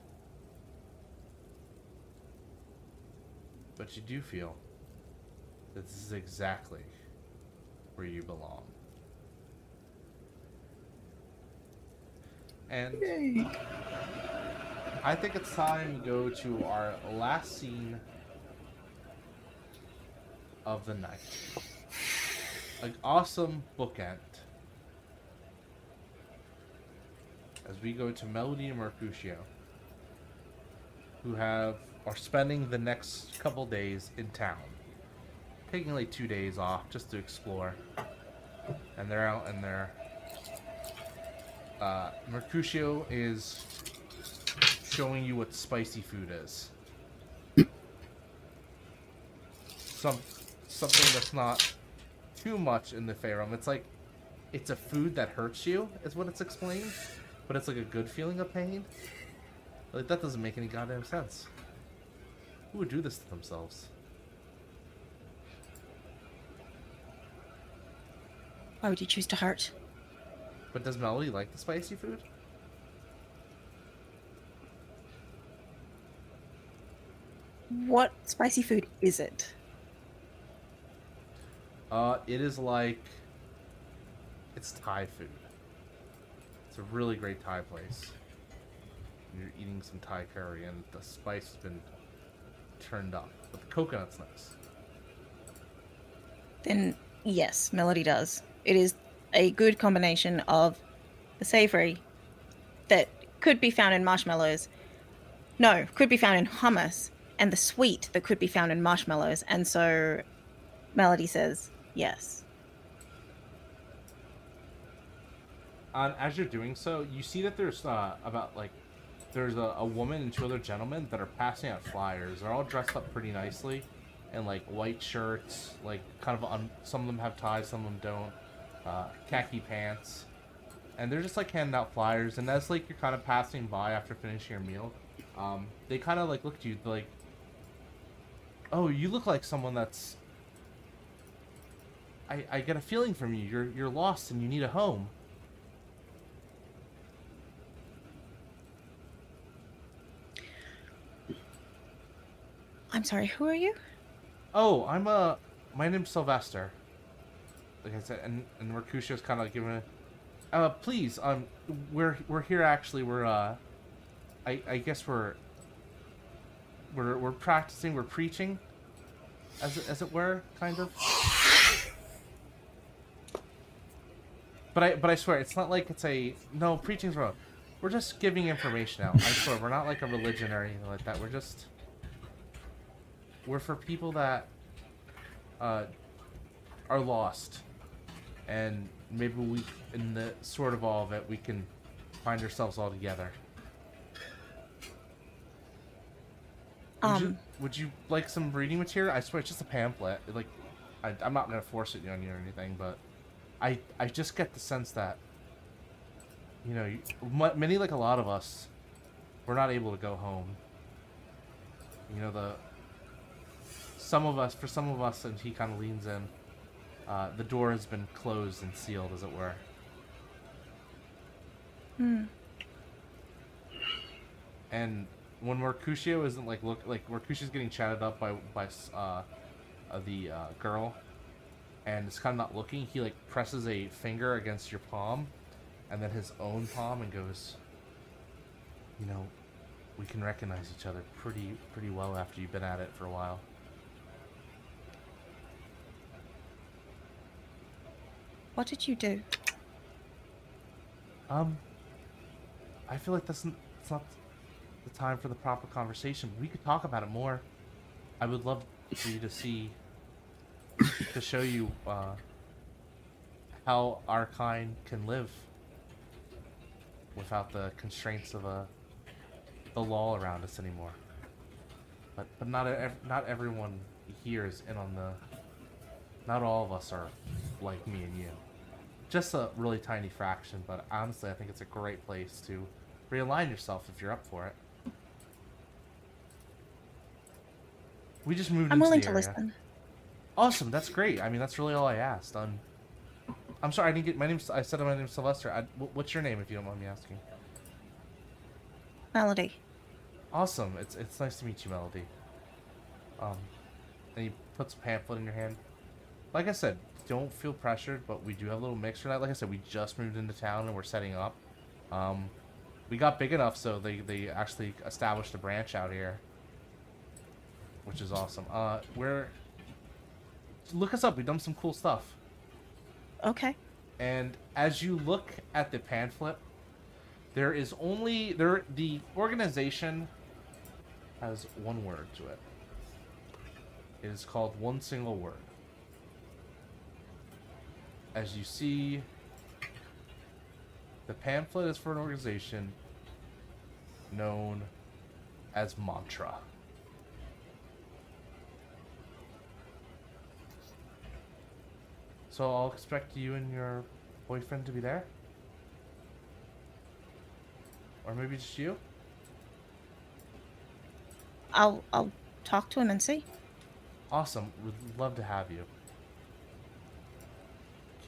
But you do feel that this is exactly where you belong. And Yay! I think it's time to go to our last scene of the night. An awesome bookend. As we go to Melody and Mercutio, who have are spending the next couple days in town, taking like two days off just to explore, and they're out in their. Uh, Mercutio is showing you what spicy food is. Some something that's not too much in the Fae realm. It's like it's a food that hurts you, is what it's explained, but it's like a good feeling of pain. Like that doesn't make any goddamn sense. Who would do this to themselves? Why would you choose to hurt? But does Melody like the spicy food? What spicy food is it? Uh, it is like it's Thai food. It's a really great Thai place. You're eating some Thai curry, and the spice has been turned up, but the coconut's nice. Then yes, Melody does. It is a good combination of the savory that could be found in marshmallows. No, could be found in hummus, and the sweet that could be found in marshmallows. And so Melody says yes. And as you're doing so, you see that there's uh, about like there's a, a woman and two other gentlemen that are passing out flyers. They're all dressed up pretty nicely, in like white shirts, like kind of un- some of them have ties, some of them don't. Uh, khaki pants, and they're just like handing out flyers. And as like you're kind of passing by after finishing your meal, um, they kind of like look at you like, "Oh, you look like someone that's." I, I get a feeling from you. You're you're lost and you need a home. I'm sorry, who are you? Oh, I'm uh my name's Sylvester. Like I said, and and Mercutio's kind of like giving a, uh, please, um, we're we're here actually. We're uh, I I guess we're we're we're practicing. We're preaching, as it, as it were, kind of. But I but I swear it's not like it's a no preaching's wrong. We're just giving information out. I swear we're not like a religion or anything like that. We're just we're for people that uh, are lost, and maybe we, in the sort of all of it, we can find ourselves all together. Would, you, Um. would you like some reading material? I swear it's just a pamphlet. Like, I, I'm not gonna force it on you or anything, but I I just get the sense that you know, you, many like a lot of us, we're not able to go home. You know the some of us, for some of us, and he kind of leans in. Uh, the door has been closed and sealed, as it were. Hmm. And when Mercutio isn't like look like Mercutio's getting chatted up by by uh, uh, the uh, girl, and it's kind of not looking. He like presses a finger against your palm, and then his own palm, and goes. You know, we can recognize each other pretty pretty well after you've been at it for a while. What did you do? Um, I feel like that's not the time for the proper conversation. We could talk about it more. I would love for you to see, to show you uh, how our kind can live without the constraints of a the law around us anymore. But but not ev- not everyone here is in on the. Not all of us are like me and you just a really tiny fraction, but honestly, I think it's a great place to realign yourself if you're up for it. We just moved I'm willing to area. listen. Awesome, that's great. I mean, that's really all I asked. Um, I'm sorry, I didn't get my name. I said my name's Sylvester. I, what's your name, if you don't mind me asking? Melody. Awesome. It's it's nice to meet you, Melody. Um, and he puts a pamphlet in your hand. Like I said, don't feel pressured, but we do have a little mix for that. Like I said, we just moved into town and we're setting up. Um, we got big enough so they they actually established a branch out here, which is awesome. Uh, we're look us up. We've done some cool stuff. Okay. And as you look at the pamphlet, there is only there the organization has one word to it. It is called one single word. As you see, the pamphlet is for an organization known as Mantra. So I'll expect you and your boyfriend to be there? Or maybe just you? I'll I'll talk to him and see. Awesome. We'd love to have you.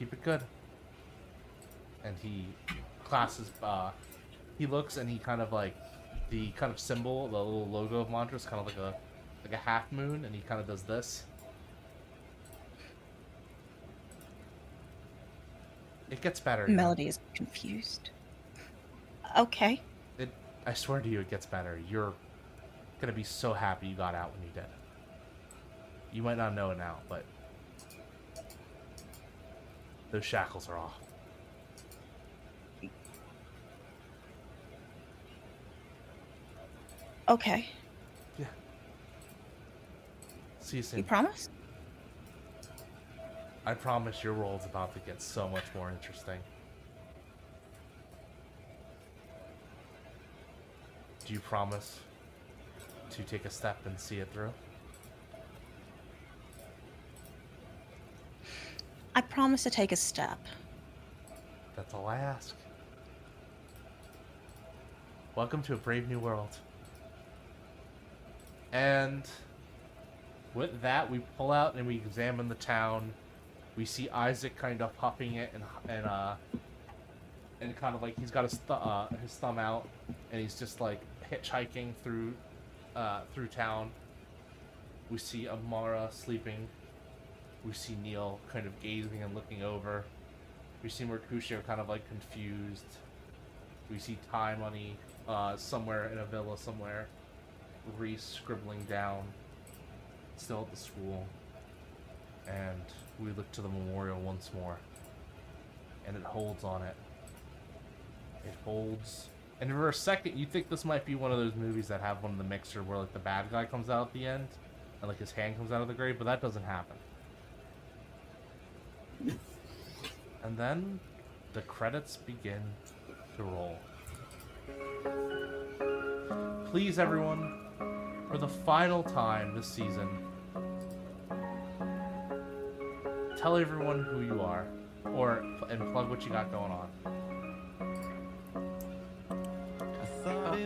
Keep it good. And he classes uh he looks and he kind of like the kind of symbol, the little logo of Mantra is kind of like a like a half moon and he kind of does this. It gets better. Melody is confused. Okay. It I swear to you it gets better. You're gonna be so happy you got out when you did. You might not know it now, but those shackles are off. Okay. Yeah. See you soon. You promise? I promise your role's about to get so much more interesting. Do you promise to take a step and see it through? I promise to take a step. That's all I ask. Welcome to a brave new world. And with that, we pull out and we examine the town. We see Isaac kind of huffing it and and uh and kind of like he's got his th- uh, his thumb out and he's just like hitchhiking through uh through town. We see Amara sleeping. We see Neil kind of gazing and looking over. We see Mercutio kind of like confused. We see Ty Money uh, somewhere in a villa somewhere. Reese scribbling down, still at the school. And we look to the memorial once more. And it holds on it. It holds. And for a second, you think this might be one of those movies that have one of the mixer where like the bad guy comes out at the end, and like his hand comes out of the grave, but that doesn't happen. And then the credits begin to roll. Please, everyone, for the final time this season, tell everyone who you are, or and plug what you got going on.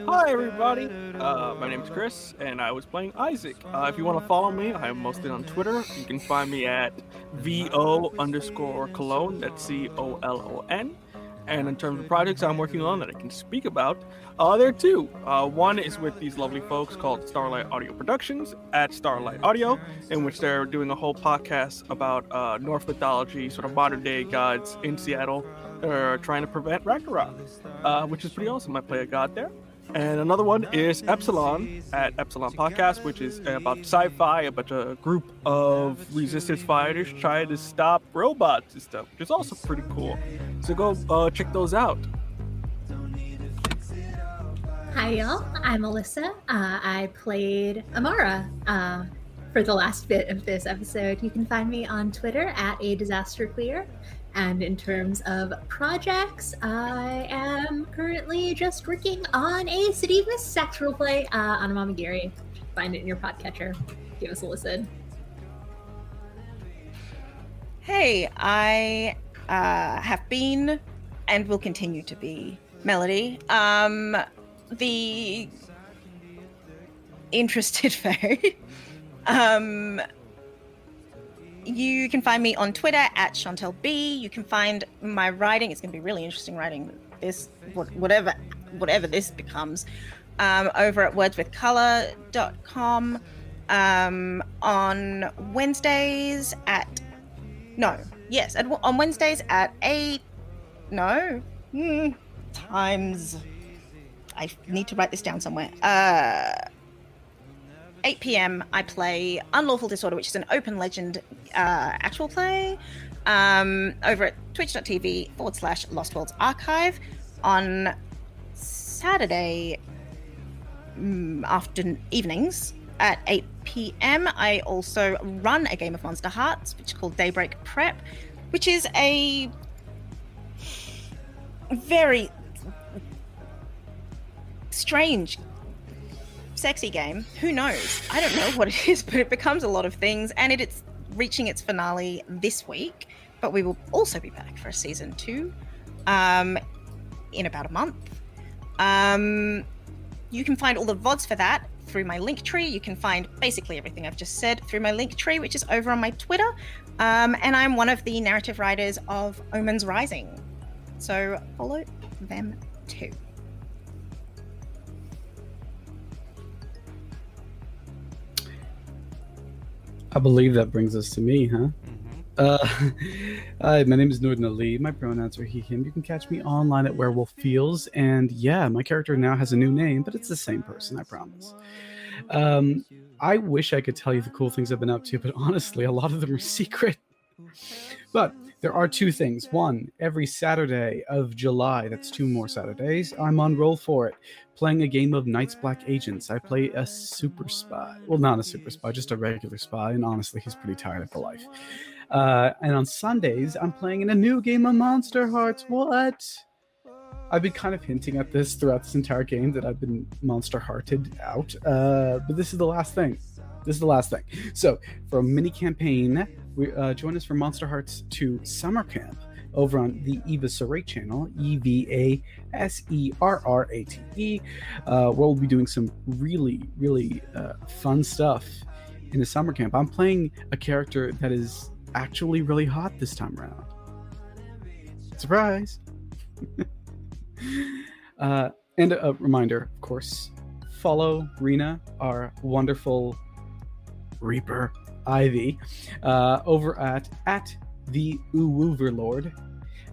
Hi, everybody. Uh, my name is Chris, and I was playing Isaac. Uh, if you want to follow me, I am mostly on Twitter. You can find me at vo underscore cologne. That's C O L O N. And in terms of projects I'm working on that I can speak about, uh, there are two. Uh, one is with these lovely folks called Starlight Audio Productions at Starlight Audio, in which they're doing a whole podcast about uh, Norse mythology, sort of modern day gods in Seattle that are trying to prevent Ragnarok, uh, which is pretty awesome. I play a god there. And another one is Epsilon at Epsilon Podcast, which is about sci-fi, about a group of resistance fighters trying to stop robots and stuff, which is also pretty cool. So go uh, check those out. Hi, y'all. I'm Alyssa. Uh, I played Amara uh, for the last bit of this episode. You can find me on Twitter at a disaster clear. And in terms of projects, I am currently just working on a City of Mist sex roleplay uh, on Amamagiri. Find it in your podcatcher. Give us a listen. Hey, I uh, have been and will continue to be Melody. Um, the interested [LAUGHS] fairy. um, you can find me on Twitter at Chantel B. You can find my writing. It's going to be really interesting writing this, whatever, whatever this becomes, um, over at wordswithcolor.com. Um, on Wednesdays at no, yes, at, on Wednesdays at eight. No, hmm, times I need to write this down somewhere. Uh, 8 p.m. I play Unlawful Disorder, which is an open legend uh, actual play um, over at twitch.tv forward slash Lost Worlds Archive. On Saturday mm, after evenings at 8 p.m., I also run a game of Monsterhearts, which is called Daybreak Prep, which is a very strange sexy game. Who knows? I don't know what it is, [LAUGHS] but it becomes a lot of things, and it, it's reaching its finale this week. But we will also be back for a season two um, in about a month. Um, you can find all the VODs for that through my link tree. You can find basically everything I've just said through my link tree, which is over on my Twitter. Um, and I'm one of the narrative writers of Omens Rising. So follow them too. I believe that brings us to me, huh? Uh, [LAUGHS] hi, my name is Norden Ali. My pronouns are he, him. You can catch me online at Werewolf Feels. And yeah, my character now has a new name, but it's the same person, I promise. Um, I wish I could tell you the cool things I've been up to, but honestly, a lot of them are [LAUGHS] secret. But there are two things. One, every Saturday of July, that's two more Saturdays, I'm on Roll for It, playing a game of Night's Black Agents. I play a super spy. Well, not a super spy, just a regular spy, and honestly, he's pretty tired of the life. Uh, and on Sundays, I'm playing in a new game of Monsterhearts. What? I've been kind of hinting at this throughout this entire game that I've been monster hearted out. Uh, but this is the last thing. This is the last thing. So, for a mini campaign, we uh, join us for Monsterhearts to Summer Camp over on the Eva Serrate channel, E V A S E R R A T E, uh, where we'll be doing some really, really uh, fun stuff in the summer camp. I'm playing a character that is actually really hot this time around. Surprise! [LAUGHS] uh, and a reminder, of course, follow Rena, our wonderful Reaper Ivy, uh, over at at the Uwooverlord.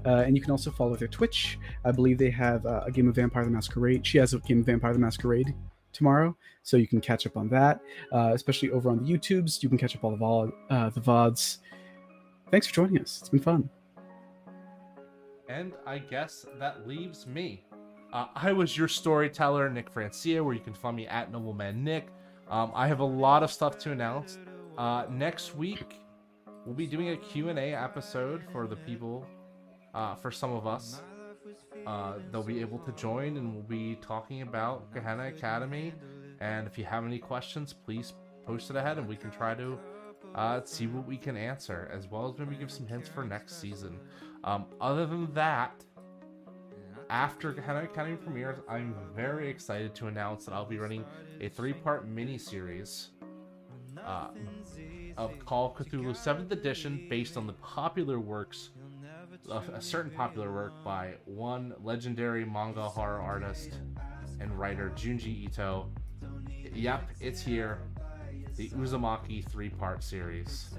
Uh, and you can also follow their Twitch. I believe they have uh, a game of Vampire the Masquerade. She has a game of Vampire the Masquerade tomorrow, so you can catch up on that. Uh, especially over on the YouTubes, you can catch up all the vol- uh, the vods. Thanks for joining us. It's been fun. And I guess that leaves me. Uh, I was your storyteller, Nick Francia, where you can find me at Nobleman Nick. Um, I have a lot of stuff to announce. Uh, next week, we'll be doing a Q&A episode for the people, uh, for some of us. Uh, they'll be able to join, and we'll be talking about Gehenna Academy. And if you have any questions, please post it ahead, and we can try to uh, see what we can answer, as well as maybe give some hints for next season. Um, other than that, after Gehenna Academy premieres, I'm very excited to announce that I'll be running a three-part mini-series uh, of Call of Cthulhu 7th Edition based on the popular works, a certain popular work by one legendary manga horror artist and writer, Junji Ito. Yep, it's here. The Uzumaki three-part series.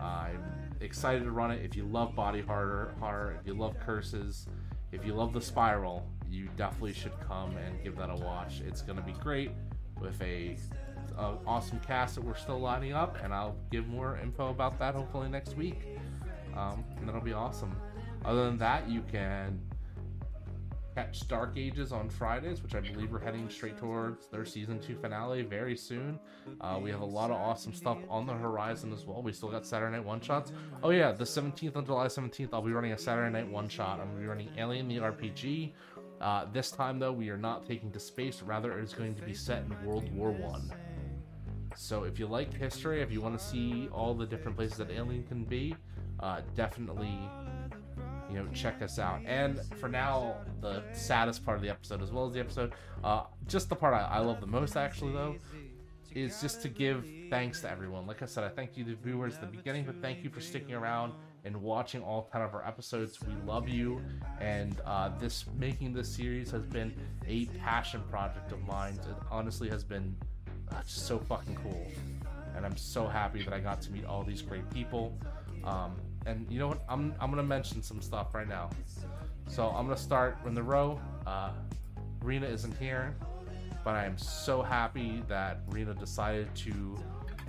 I'm excited to run it. If you love body horror, horror, if you love curses, if you love the spiral, you definitely should come and give that a watch. It's gonna be great with a, a awesome cast that we're still lining up, and I'll give more info about that hopefully next week. Um, and that'll be awesome. Other than that, you can catch Dark Ages on Fridays, which I believe we're heading straight towards their season two finale very soon. Uh, we have a lot of awesome stuff on the horizon as well. We still got Saturday night one shots. Oh yeah, the 17th on July 17th, I'll be running a Saturday night one shot. I'm gonna be running Alien the RPG. Uh, this time though, we are not taking to space. Rather, it is going to be set in World War One. So if you like history, if you want to see all the different places that Alien can be, uh, definitely you know check us out. And for now the saddest part of the episode as well as the episode uh just the part I, I love the most actually though is just to give thanks to everyone. Like i said i thank you the viewers at the beginning but thank you for sticking around and watching all 10 of our episodes. We love you and uh, this making this series has been a passion project of mine. It honestly has been uh, so fucking cool. And i'm so happy that i got to meet all these great people. Um, and you know what? I'm I'm gonna mention some stuff right now. So I'm gonna start in the row. Uh, Rena isn't here, but I am so happy that Rena decided to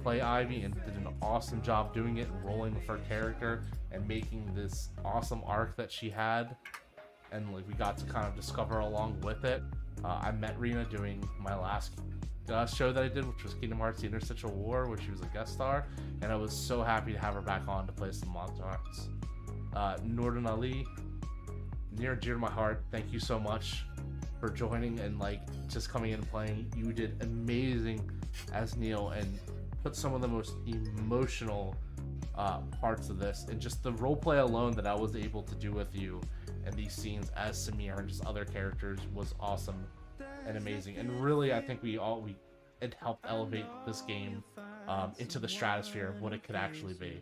play Ivy and did an awesome job doing it rolling with her character and making this awesome arc that she had. And like we got to kind of discover along with it. Uh, I met Rena doing my last uh, show that I did, which was Kingdom Hearts: The Interstitial War, where she was a guest star, and I was so happy to have her back on to play some Monsterhearts. Uh, Ali, near dear to my heart. Thank you so much for joining and like just coming in and playing. You did amazing as Neil and put some of the most emotional uh, parts of this and just the roleplay alone that I was able to do with you and these scenes as Samir and just other characters was awesome and amazing. And really, I think we all we it helped elevate this game um, into the stratosphere of what it could actually be.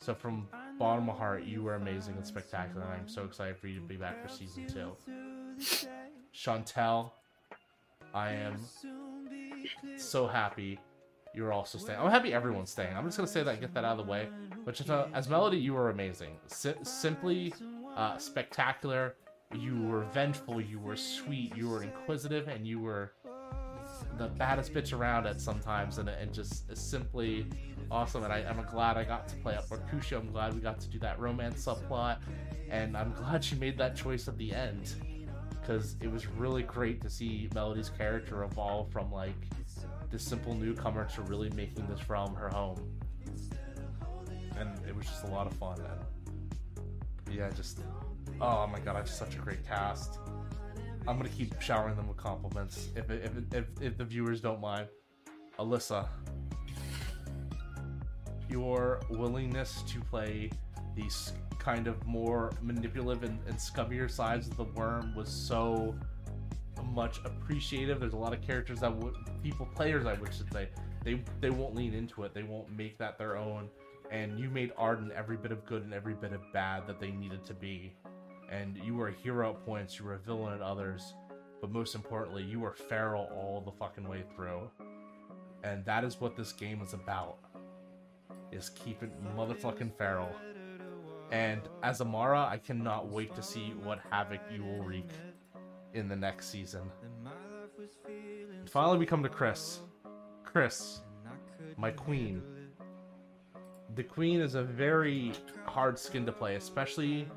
So from bottom of heart, you were amazing and spectacular, and I'm so excited for you to be back for season two. Chantel, I am so happy you're also staying. I'm happy everyone's staying. I'm just gonna say that and get that out of the way. But Chantel, as Melody, you were amazing. Si- simply uh, spectacular. You were vengeful. You were sweet. You were inquisitive, and you were the baddest bitch around at sometimes, and, and just simply awesome. And I, I'm glad I got to play up Mercutio. I'm glad we got to do that romance subplot, and I'm glad she made that choice at the end because it was really great to see Melody's character evolve from like this simple newcomer to really making this realm her home. And it was just a lot of fun. And yeah, just oh my god, I have such a great cast. I'm gonna keep showering them with compliments if if if, if the viewers don't mind. Alyssa, your willingness to play these kind of more manipulative and, and scummier sides of the worm was so much appreciative. There's a lot of characters that would people players I would should say they they won't lean into it. They won't make that their own. And you made Arden every bit of good and every bit of bad that they needed to be. And you were a hero at points, you were a villain at others, but most importantly, you were feral all the fucking way through. And that is what this game is about. Is keeping motherfucking feral. And as Amara, I cannot wait to see what havoc you will wreak in the next season. And finally, we come to Chris. Chris, my queen. The queen is a very hard skin to play, especially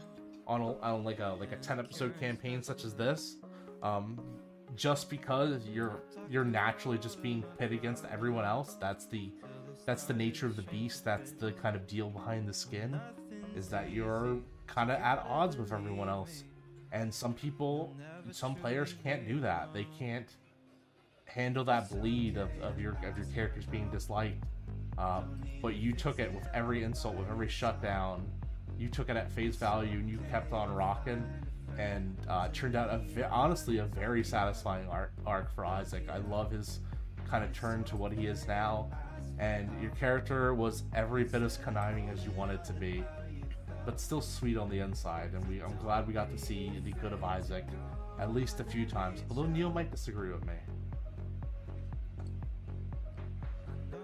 on, a, on like a like a ten episode campaign such as this. Um, just because you're you're naturally just being pit against everyone else. That's the that's the nature of the beast. That's the kind of deal behind the skin, is that you're kind of at odds with everyone else. And some people, some players can't do that. They can't handle that bleed of, of your of your characters being disliked. Um, but you took it with every insult, with every shutdown. You took it at face value, and you kept on rocking. And uh, turned out a honestly a very satisfying arc, arc for Isaac. I love his kind of turn to what he is now. And your character was every bit as conniving as you wanted to be but still sweet on the inside. And we, I'm glad we got to see the good of Isaac at least a few times. Although Neil might disagree with me.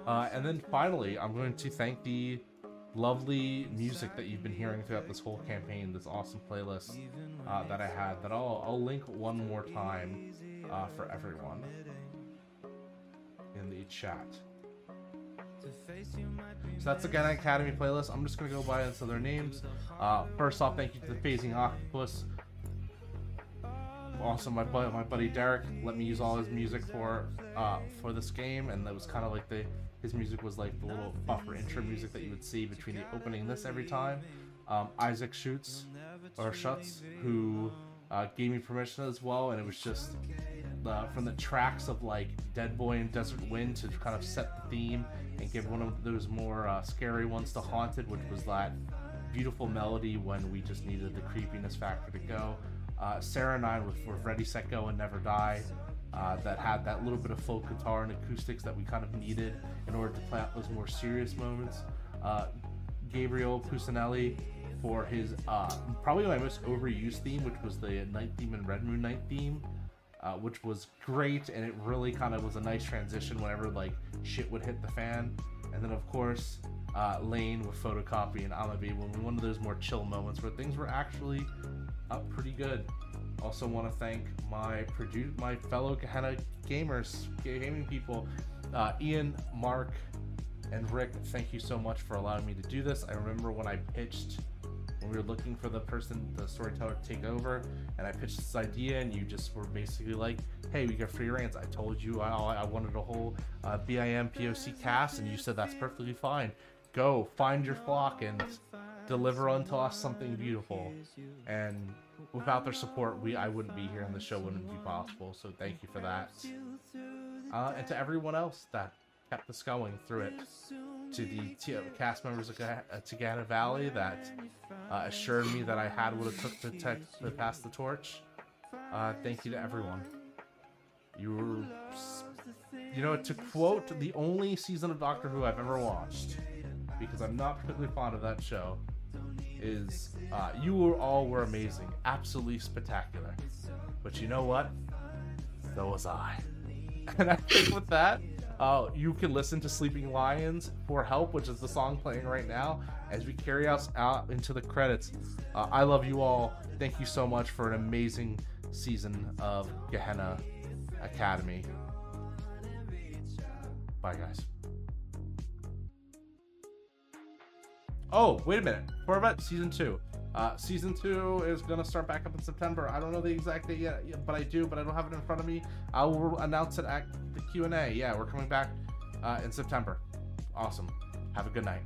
Uh, and then finally, I'm going to thank the lovely music that you've been hearing throughout this whole campaign, this awesome playlist uh, that I had. That I'll, I'll link one more time uh, for everyone in the chat. So that's the Gehenna Academy playlist. I'm just gonna go by into their names. Uh, first off, thank you to the Phasing Octopus. Also, my buddy, my buddy Derek let me use all his music for uh, for this game, and that was kind of like the his music was like the little buffer intro music that you would see between the opening and this every time. Um, Isaac shoots or Shuts, who uh, gave me permission as well, and it was just uh, from the tracks of like Dead Boy and Desert Wind to kind of set the theme and give one of those more uh, scary ones to Haunted, which was that beautiful melody when we just needed the creepiness factor to go. Uh, Sarah and I with, with Ready, Set, Go, and Never Die. Uh, that had that little bit of folk guitar and acoustics that we kind of needed in order to play out those more serious moments. Uh, Gabriel Pusinelli for his uh, probably my most overused theme, which was the Night theme and Red Moon Night theme, uh, which was great, and it really kind of was a nice transition whenever like shit would hit the fan. And then of course uh, Lane with photocopy and Amabi when one of those more chill moments where things were actually up pretty good. Also want to thank my produ- my fellow Gehenna gamers, gaming people, uh, Ian, Mark, and Rick. Thank you so much for allowing me to do this. I remember when I pitched when we were looking for the person, the storyteller to take over, and I pitched this idea, and you just were basically like, "Hey, we got free reins." I told you I, I wanted a whole uh, BIPOC cast, and you said that's perfectly fine. Go find your flock and deliver unto us something beautiful. And without their support, we I wouldn't be here, and the show wouldn't be possible. So thank you for that. Uh, and to everyone else that kept us going through it to the t- cast members of uh, Tagana Valley that uh, assured me that I had what it took to, te- to pass the torch. Uh, thank you to everyone. You were, you know, to quote the only season of Doctor Who I've ever watched, because I'm not particularly fond of that show, is uh, you were all were amazing, absolutely spectacular. But you know what? So was I. [LAUGHS] And I think with that, uh, you can listen to Sleeping Lions for Help, which is the song playing right now, as we carry us out into the credits. Uh, I love you all. Thank you so much for an amazing season of Gehenna Academy. Bye, guys. Oh, wait a minute. Corvette season two. Uh, season two is gonna start back up in September. I don't know the exact date yet, but I do. But I don't have it in front of me. I will announce it at the Q and A. Yeah, we're coming back uh, in September. Awesome. Have a good night.